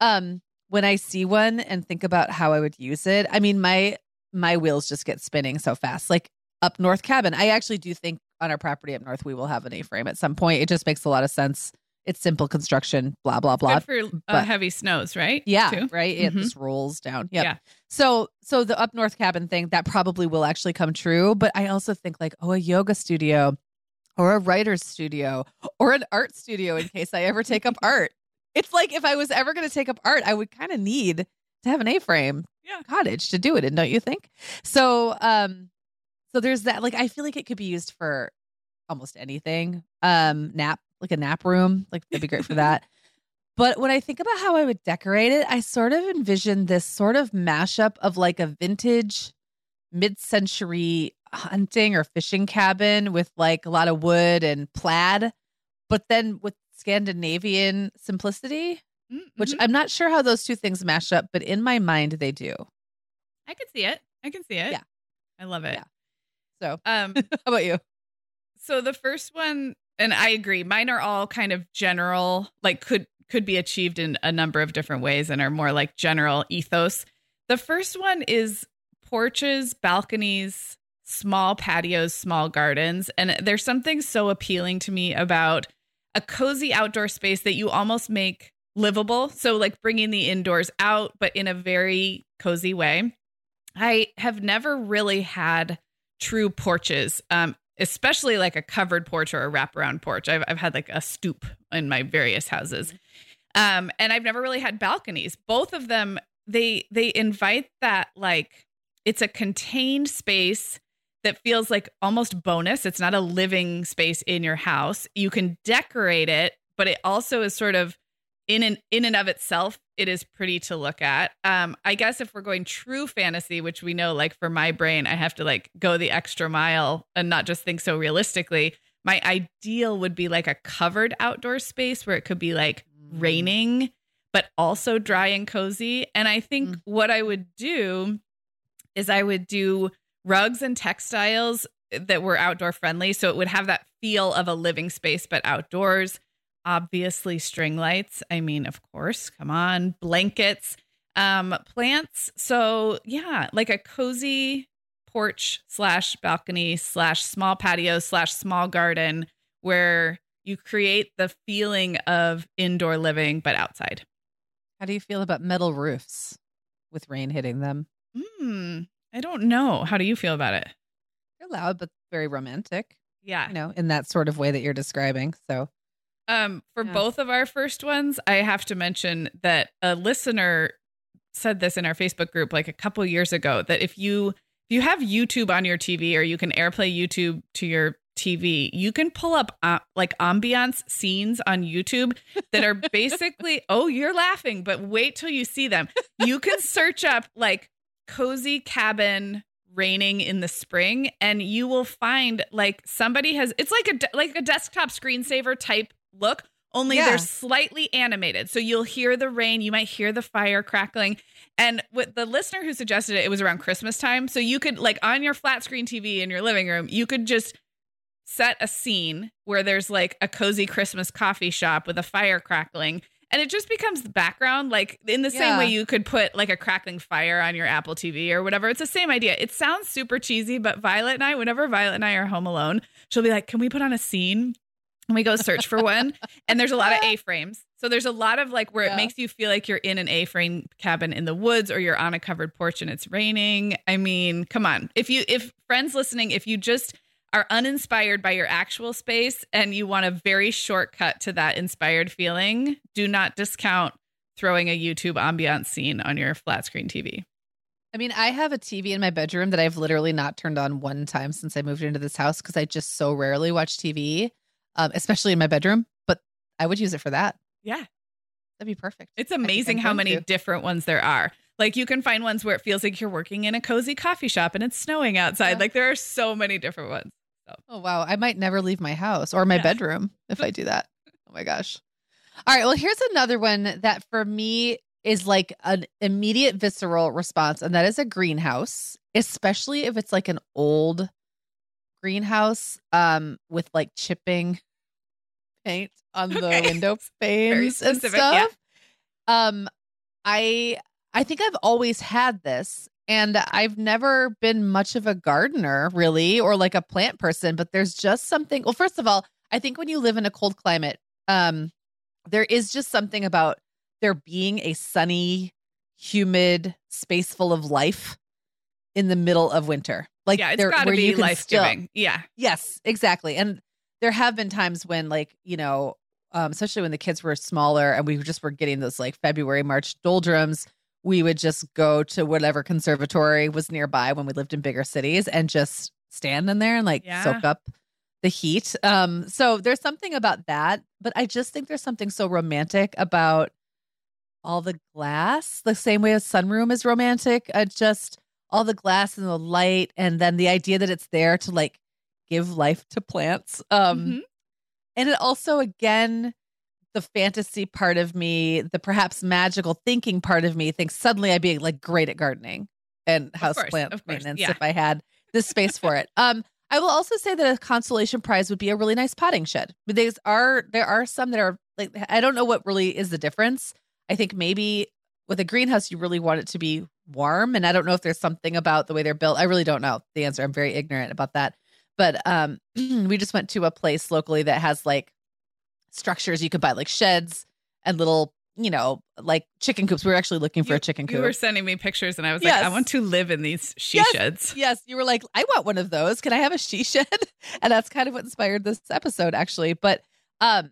Um, when I see one and think about how I would use it, I mean, my my wheels just get spinning so fast. Like up North Cabin, I actually do think on our property up north we will have an A-frame at some point. It just makes a lot of sense. It's simple construction, blah blah blah. Good for uh, but- heavy snows, right? Yeah, Too? right. It Mhm. just rolls down. Yep. Yeah. So so the up north cabin thing that probably will actually come true, but I also think like oh a yoga studio or a writer's studio or an art studio in case I ever take up art. It's like if I was ever going to take up art, I would kind of need to have an A-frame Yeah. cottage to do it in, don't you think? So um so there's that like I feel like it could be used for almost anything. Um nap like a nap room, like that'd be great for that. But when I think about how I would decorate it, I sort of envision this sort of mashup of like a vintage mid-century hunting or fishing cabin with like a lot of wood and plaid, but then with Scandinavian simplicity, Mm, which mhm. I'm not sure how those two things mash up, but in my mind they do. I can see it. I can see it. Yeah. I love it. Yeah. So, Um, how about you? so the first one, and I agree, mine are all kind of general, like could could be achieved in a number of different ways and are more like general ethos. The first one is porches, balconies, small patios, small gardens, and there's something so appealing to me about a cozy outdoor space that you almost make livable. So like bringing the indoors out but in a very cozy way. I have never really had true porches, um, especially like a covered porch or a wraparound porch. I've, I've had like a stoop in my various houses. Um, and I've never really had balconies. Both of them, they they invite that like it's a contained space that feels like almost bonus. It's not a living space in your house. You can decorate it, but it also is sort of in and in and of itself, it is pretty to look at. Um, I guess if we're going true fantasy, which we know, like for my brain, I have to like go the extra mile and not just think so realistically. My ideal would be like a covered outdoor space where it could be like raining, but also dry and cozy. And I think Mm. what I would do is I would do rugs and textiles that were outdoor friendly. So it would have that feel of a living space, but outdoors. Obviously, string lights. I mean, of course, come on, blankets, um, plants. So, yeah, like a cozy porch slash balcony slash small patio slash small garden where you create the feeling of indoor living, but outside. How do you feel about metal roofs with rain hitting them? Hmm. I don't know. How do you feel about it? They're loud, but very romantic, Yeah. you know, in that sort of way that you're describing. So, Um, for Yeah. both of our first ones, I have to mention that a listener said this in our Facebook group like a couple years ago that if you if you have YouTube on your TV or you can AirPlay YouTube to your TV, you can pull up uh, like ambiance scenes on YouTube that are basically oh you're laughing, but wait till you see them. You can search up like cozy cabin raining in the spring and you will find like somebody has it's like a like a desktop screensaver type look only Yeah. they're slightly animated. So you'll hear the rain you might hear the fire crackling. And with the listener who suggested it it was around christmas time. So you could like on your flat screen tv in your living room you could just set a scene where there's like a cozy christmas coffee shop with a fire crackling and it just becomes the background like in the same way you could put like a crackling fire on your Apple TV or whatever. It's the same idea. It sounds super cheesy, but Violet and I, whenever Violet and I are home alone, she'll be like, "Can we put on a scene?" And we go search for one, and there's a lot of A-frames. So there's a lot of like where Yeah. it makes you feel like you're in an A-frame cabin in the woods or you're on a covered porch and it's raining. I mean, come on. If you if friends listening, if you just are uninspired by your actual space and you want a very shortcut to that inspired feeling, do not discount throwing a YouTube ambiance scene on your flat screen TV. I mean, I have a TV in my bedroom that I've literally not turned on one time since I moved into this house because I just so rarely watch TV, um, especially in my bedroom. But I would use it for that. Yeah. That'd be perfect. It's amazing how many to. different ones there are. Like you can find ones where it feels like you're working in a cozy coffee shop and it's snowing outside. Yeah. Like there are so many different ones. Oh wow, I might never leave my house or my Yeah. bedroom if I do that. Oh my gosh. All right, well here's another one that for me is like an immediate visceral response and that is a greenhouse, especially if it's like an old greenhouse um with like chipping paint on the Okay. window panes and specific, yeah. stuff. Um I I think I've always had this and I've never been much of a gardener really or like a plant person, but there's just something well first of all, I think when you live in a cold climate, um there is just something about there being a sunny, humid space full of life in the middle of winter. Like yeah, it's there, got to where be life giving. Yeah. Yes, exactly. And there have been times when, like, you know, um, especially when the kids were smaller and we just were getting those like February, March doldrums, we would just go to whatever conservatory was nearby when we lived in bigger cities and just stand in there and like Yeah. soak up the heat. Um, so there's something about that, but I just think there's something so romantic about all the glass, the same way a sunroom is romantic. Uh, just all the glass and the light, and then the idea that it's there to like give life to plants. Um, Mhm. and it also, again, the fantasy part of me, the perhaps magical thinking part of me thinks suddenly I'd be like great at gardening and house plant maintenance yeah. if I had the space for it. Um, I will also say that a consolation prize would be a really nice potting shed. But there's are there are some that are like I don't know what really is the difference. I think maybe with a greenhouse you really want it to be warm, and I don't know if there's something about the way they're built. I really don't know the answer. I'm very ignorant about that. But um, we just went to a place locally that has like structures you could buy, like sheds and little, you know, like chicken coops. We were actually looking for You- a chicken coop. You were sending me pictures, and I was like, I want to live in these she Yes. sheds. Yes, you were like, I want one of those. Can I have a she shed? And that's kind of what inspired this episode, actually. But um,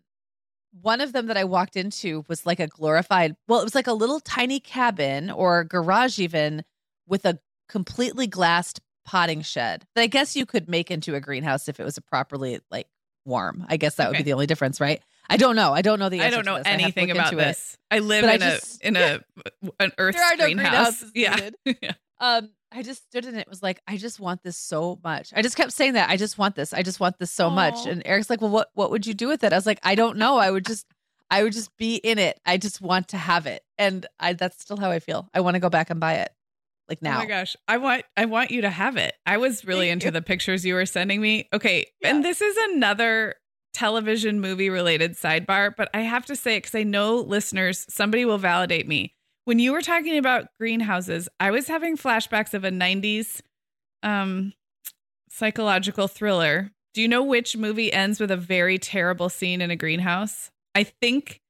one of them that I walked into was like a glorified, well, it was like a little tiny cabin or garage, even with a completely glassed potting shed that I guess you could make into a greenhouse if it was properly like warm. I guess that would be the only difference, right? I don't know. I don't know the I don't to know this. I anything about into it. this. I live But I in just- a in a an earth There are no greenhouse. Yeah. yeah. um i just stood in it was like i just want this so much i just kept saying that i just want this i just want this so much and eric's like well what what would you do with it i was like i don't know i would just i would just be in it i just want to have it and i that's still how i feel i want to go back and buy it like now Oh my gosh. I want I want you to have it. I was really Thank into you. the pictures you were sending me. Okay. Yeah. And this is another television movie related sidebar, but I have to say it because I know listeners, somebody will validate me. When you were talking about greenhouses, I was having flashbacks of a 90s um psychological thriller. Do you know which movie ends with a very terrible scene in a greenhouse? I think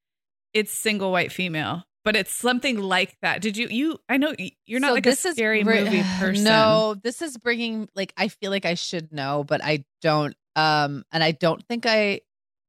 it's single white female, but it's something like that. Did you you I know you're not So like this a is scary bri- movie person. no this is bringing like i feel like i should know but i don't um and i don't think i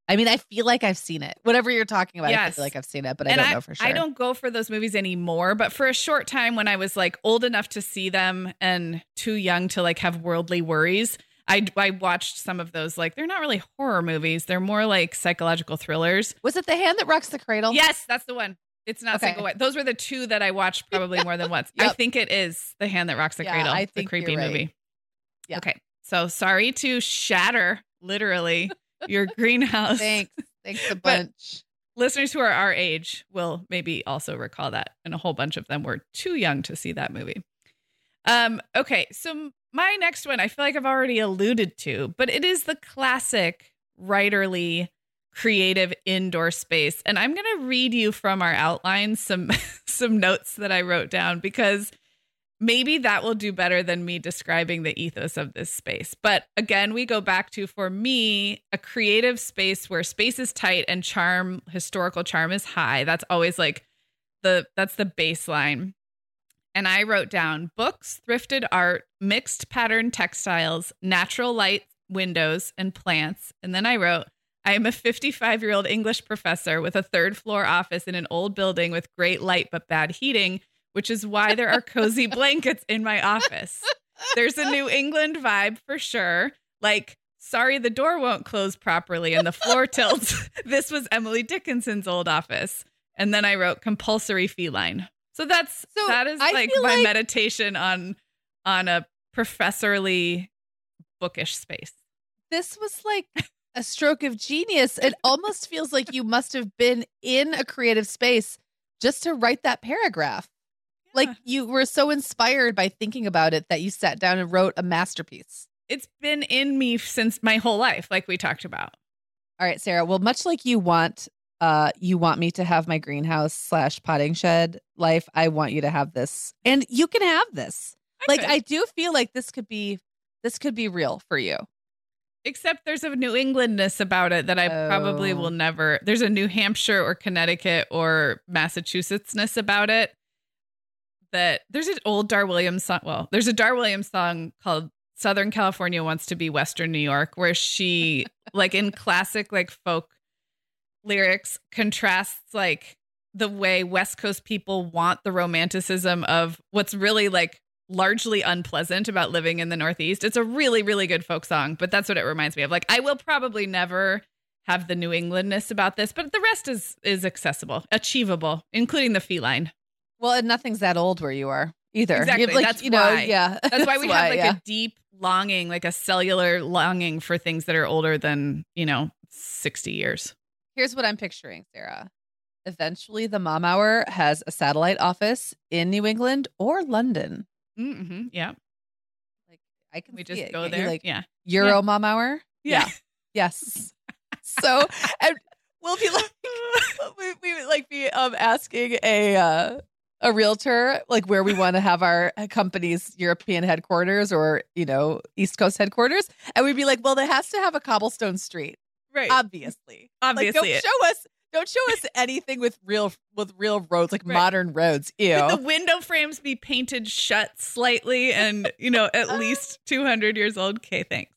i mean i feel like i've seen it whatever you're talking about i feel like i've seen it but i and don't I, know for sure I don't go for those movies anymore, but for a short time when I was like old enough to see them and too young to like have worldly worries, I I watched some of those like they're not really horror movies, they're more like psychological thrillers. was it the hand that rocks the cradle Yes, that's the one. It's not Okay. single white. Those were the two that I watched probably more than once. I think it is The Hand That Rocks the Yeah, Cradle, I the think creepy you're right. movie. Yeah. Okay. So sorry to shatter literally your greenhouse. thanks thanks a But- bunch listeners who are our age will maybe also recall that and a whole bunch of them were too young to see that movie um okay so my next one i feel like i've already alluded to but it is the classic writerly creative indoor space. And I'm going to read you from our outline some some notes that I wrote down because maybe that will do better than me describing the ethos of this space. But again, we go back to for me, a creative space where space is tight and charm, historical charm is high. That's always like the that's the baseline. And I wrote down books, thrifted art, mixed pattern textiles, natural light windows and plants. And then I wrote I am a 55 year old English professor with a third floor office in an old building with great light but bad heating, which is why there are cozy blankets in my office. There's a New England vibe for sure. Like, sorry, the door won't close properly and the floor tilts. this was Emily Dickinson's old office. And then I wrote compulsory feline. So that's So that is I like my like- meditation on on a professorly bookish space. this was like a stroke of genius. It almost feels like you must have been in a creative space just to write that paragraph. Like you were so inspired by thinking about it that you sat down and wrote a masterpiece. it's been in me since my whole life, like we talked about. All right, Sarah. Well, much like you want uh you want me to have my greenhouse slash potting shed life, I want you to have this. And you can have this. Like could. I do feel like this could be this could be real for you. except there's a New Englandness about it that I probably Oh. will never. There's a New Hampshire or Connecticut or Massachusettsness about it. That there's an old Dar Williams song. Well, there's a Dar Williams song called Southern California Wants to Be Western New York, where she, like in classic, like folk lyrics, contrasts like the way West Coast people want the romanticism of what's really like largely unpleasant about living in the Northeast. It's a really, really good folk song, but that's what it reminds me of. Like, I will probably never have the New Englandness about this, but the rest is is accessible, achievable, including the feline. Well, and nothing's that old where you are either. Exactly. Like, That's you know, why. yeah. That's why we have like yeah. a deep longing, like a cellular longing for things that are older than, you know, 60 years. Here's what I'm picturing, Sarah. Eventually, the Mom Hour has a satellite office in New England or London. Mm-hmm. Yeah. Like I can We see just it. go there. like yeah. Euro Mom Hour. Yeah. Yes. so, and we'll be like, we, we would like be um asking a uh, a realtor like where we want to have our company's European headquarters or you know East Coast headquarters, and we'd be like, well, it has to have a cobblestone street, Right. obviously. Obviously. like, don't show us. Don't show us anything with real with real roads like Right. modern roads. Ew. Could the window frames be painted shut slightly and, you know, at least 200 years old? Okay, thanks.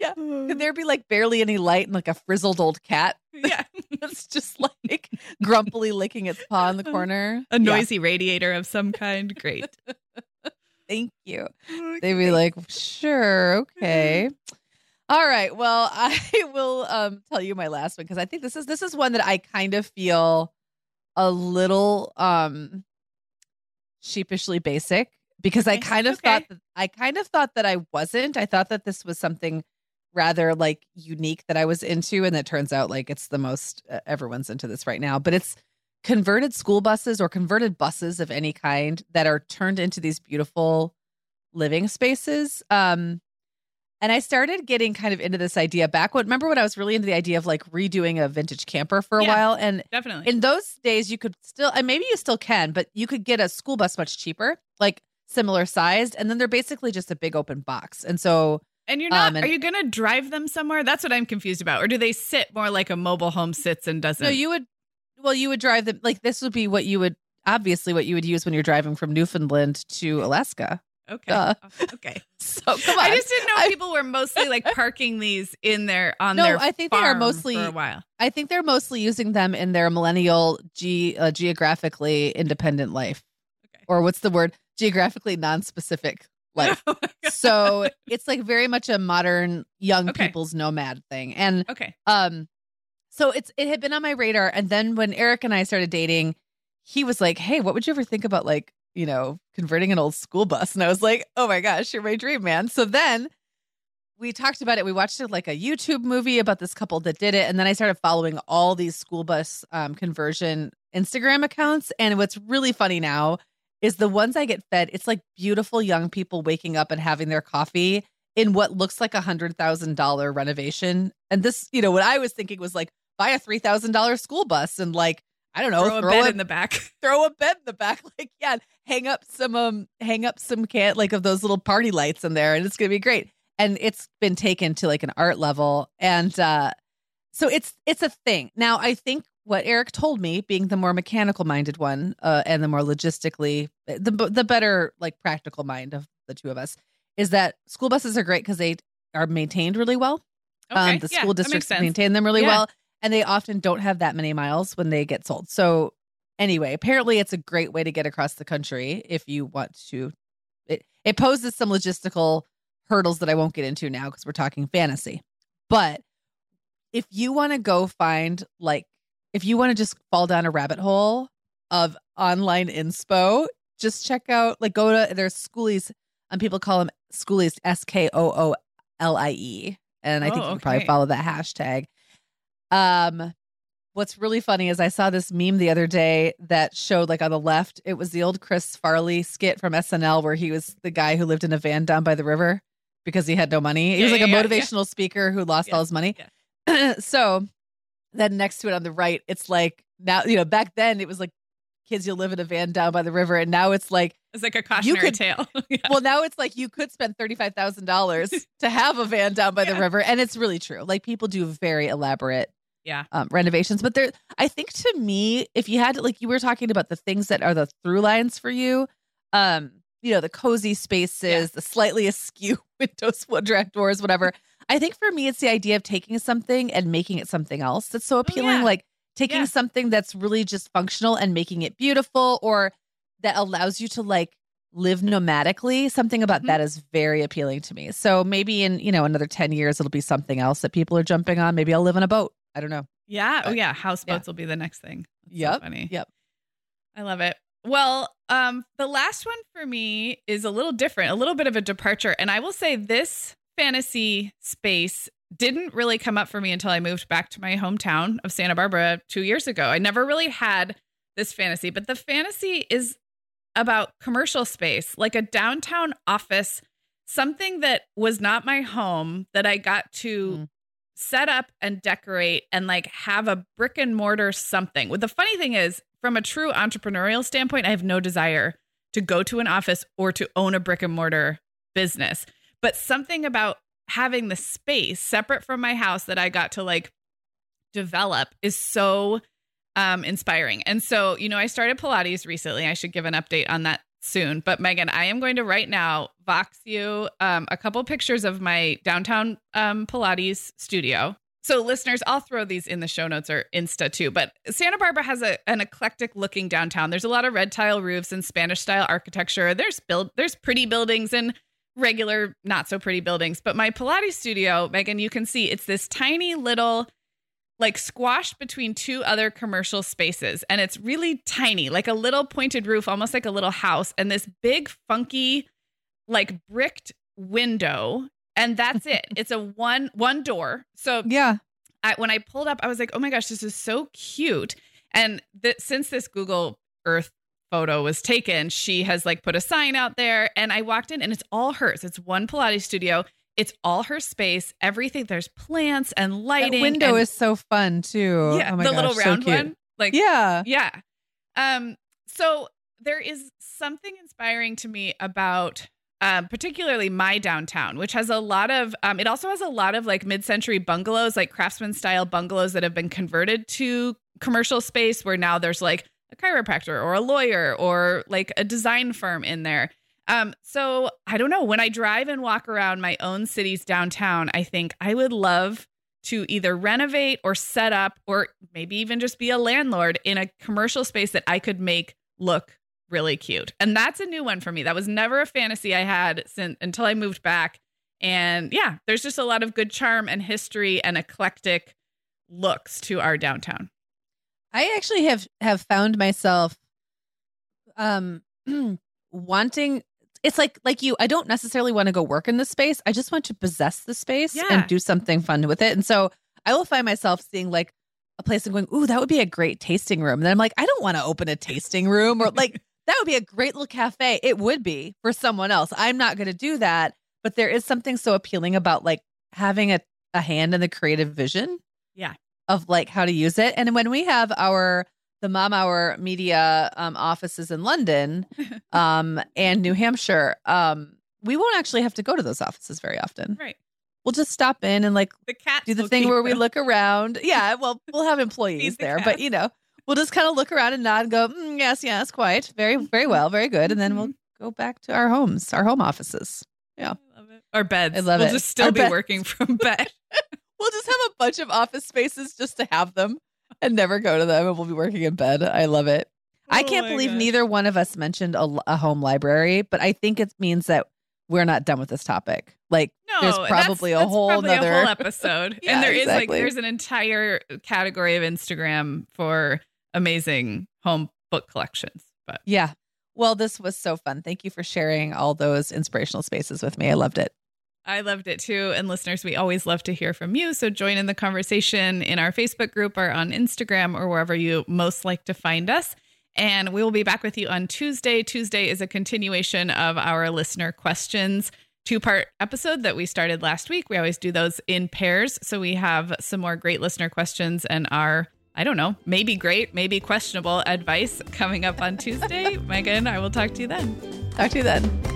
Yeah. Could there be like barely any light and like a frizzled old cat yeah. that's just like grumpily licking its paw in the corner? A Yeah. noisy radiator of some kind. Great. Thank you. They'd be like, sure, okay. All right. Well, I will um tell you my last one because I think this is this is one that I kind of feel a little um sheepishly basic because I kind of okay. thought that I kind of thought that I wasn't. I thought that this was something rather like unique that I was into and it turns out like it's the most uh, everyone's into this right now, but it's converted school buses or converted buses of any kind that are turned into these beautiful living spaces. Um, and I started getting kind of into this idea back when, remember when I was really into the idea of like redoing a vintage camper for a Yeah. while? And Definitely. in those days, you could still, and maybe you still can, but you could get a school bus much cheaper, like similar sized. And then they're basically just a big open box. And so, And you're not, Um, and- are you going to drive them somewhere? That's what I'm confused about. Or do they sit more like a mobile home sits and doesn't? no, you would, well, you would drive them, like this would be what you would, obviously, what you would use when you're driving from Newfoundland to Alaska. okay. Duh. Okay. So come on. I just didn't know I- people were mostly like parking these in their, on No, their I think they are mostly- for a while. I think they're mostly using them in their millennial ge- uh, geographically independent life. Okay. Or what's the word? Geographically non-specific life. Oh so it's like very much a modern young Okay. people's nomad thing. And okay. um so it's it had been on my radar and then when Eric and I started dating, he was like, "Hey, what would you ever think about like, you know, converting an old school bus?" And I was like, "Oh my gosh, you're my dream, man." So then we talked about it. We watched it like a YouTube movie about this couple that did it and then I started following all these school bus um conversion Instagram accounts and what's really funny now is the ones I get fed, it's like beautiful young people waking up and having their coffee in what looks like a hundred thousand dollar renovation. And this, you know, what I was thinking was like buy a three thousand dollar school bus and like I don't know, throw, throw a bed a, in the back. throw a bed in the back. Like, yeah, hang up some um hang up some can like of those little party lights in there and it's gonna be great. And it's been taken to like an art level. And uh so it's it's a thing. Now I think what Eric told me, being the more mechanical minded one, uh, and the more logistically the the better like practical mind of the two of us, is that school buses are great because they are maintained really well. Okay. Um, the yeah, school districts maintain them really Yeah. well, and they often don't have that many miles when they get sold. So anyway, apparently it's a great way to get across the country if you want to. It it poses some logistical hurdles that I won't get into now because we're talking fantasy. But if you want to go find like if you want to just fall down a rabbit hole of online inspo, just check out like go to there's skoolies and people call them skoolies S K O O L I E. And I think Oh, you can probably follow that hashtag. Um what's really funny is I saw this meme the other day that showed like on the left, it was the old Chris Farley skit from SNL where he was the guy who lived in a van down by the river because he had no money. He Yeah, was like yeah, a yeah, yeah. motivational speaker who lost all his money. so then next to it on the right, it's like now, you know, back then it was like kids, you'll live in a van down by the river. And now it's like, It's like a cautionary could- tale. Yeah. well, now it's like you could spend $35,000 to have a van down by the river. And it's really true. Like people do very elaborate Yeah. um, renovations. But there, I think to me, if you had like you were talking about the things that are the through lines for you, um, you know, the cozy spaces, Yeah. the slightly askew windows, woodrat doors, whatever. I think for me, it's the idea of taking something and making it something else that's so appealing. Oh, yeah. Like taking Yeah. something that's really just functional and making it beautiful, or that allows you to like live nomadically. Something about Mhm. that is very appealing to me. So maybe in you know another ten years, it'll be something else that people are jumping on. Maybe I'll live in a boat. I don't know. Yeah. Oh yeah. Houseboats will be the next thing. That's so funny. Yep. I love it. Well, um, the last one for me is a little different, a little bit of a departure. And I will say this fantasy space didn't really come up for me until I moved back to my hometown of Santa Barbara two years ago. I never really had this fantasy, but the fantasy is about commercial space, like a downtown office, something that was not my home that I got to Mm. set up and decorate and like have a brick and mortar something. Well, the funny thing is, from a true entrepreneurial standpoint, I have no desire to go to an office or to own a brick and mortar business. But something about having the space separate from my house that I got to like develop is so um inspiring. And so, you know, I started Pilates recently. I should give an update on that soon. But Meagan, I am going to right now vox you um a couple pictures of my downtown um Pilates studio. So listeners, I'll throw these in the show notes or Insta too. But Santa Barbara has a, an eclectic looking downtown. There's a lot of red tile roofs and Spanish style architecture. There's build there's pretty buildings and regular not so pretty buildings. But my Pilates studio, Meagan, you can see it's this tiny little like squashed between two other commercial spaces and it's really tiny like a little pointed roof almost like a little house and this big funky like bricked window and that's it it's a one one door so Yeah. I, when i pulled up i was like oh my gosh this is so cute and th- since this google earth photo was taken she has like put a sign out there and i walked in and it's all hers it's one pilates studio it's all her space everything there's plants and That lighting window and- is so fun too. yeah, oh my the gosh, little round cute. one. Like Yeah. yeah. Um so there is something inspiring to me about um, particularly my downtown, which has a lot of um, it also has a lot of like mid-century bungalows, like craftsman style bungalows that have been converted to commercial space where now there's like a chiropractor or a lawyer or like a design firm in there. Um, so I don't know. When I drive and walk around my own city's downtown, I think I would love to either renovate or set up or maybe even just be a landlord in a commercial space that I could make look really cute. And that's a new one for me. That was never a fantasy I had since until I moved back. And yeah, there's just a lot of good charm and history and eclectic looks to our downtown. I actually have have found myself um wanting it's like like you I don't necessarily want to go work in the space. I just want to possess the space Yeah. and do something fun with it. And so I will find myself seeing like a place and going, "Ooh, that would be a great tasting room." And then I'm like, "I don't want to open a tasting room or like that would be a great little cafe." It would be for someone else. I'm not going to do that, but there is something so appealing about like having a a hand in the creative vision. Yeah. Of like how to use it. And when we have our the Mom Hour media um, offices in London um, and New Hampshire, um, we won't actually have to go to those offices very often. Right. We'll just stop in and like The cat do the thing where we look around. Yeah, well, we'll have employees the there, but you know, we'll just kind of look around and nod and go, mm, yes, yes, quite, very, very well, very good, and then we'll go back to our homes, our home offices. Yeah, I love it. Our beds. I love we'll it. just still Our be beds. working from bed. We'll just have a bunch of office spaces just to have them and never go to them, and we'll be working in bed. I love it. I Oh can't my believe gosh. neither one of us mentioned a, a home library, but I think it means that we're not done with this topic. Like, No, there's probably a that's whole probably a whole episode. Yeah, and there is like there's an entire category of Instagram for amazing home book collections. But yeah. Well, this was so fun. Thank you for sharing all those inspirational spaces with me. I loved it. I loved it too. And listeners, we always love to hear from you. So join in the conversation in our Facebook group or on Instagram or wherever you most like to find us. And we will be back with you on Tuesday. Tuesday is a continuation of our listener questions two part episode that we started last week. We always do those in pairs. So we have some more great listener questions and our, I don't know, maybe great, maybe questionable advice coming up on Tuesday. Meagan, I will talk to you then. Talk to you then.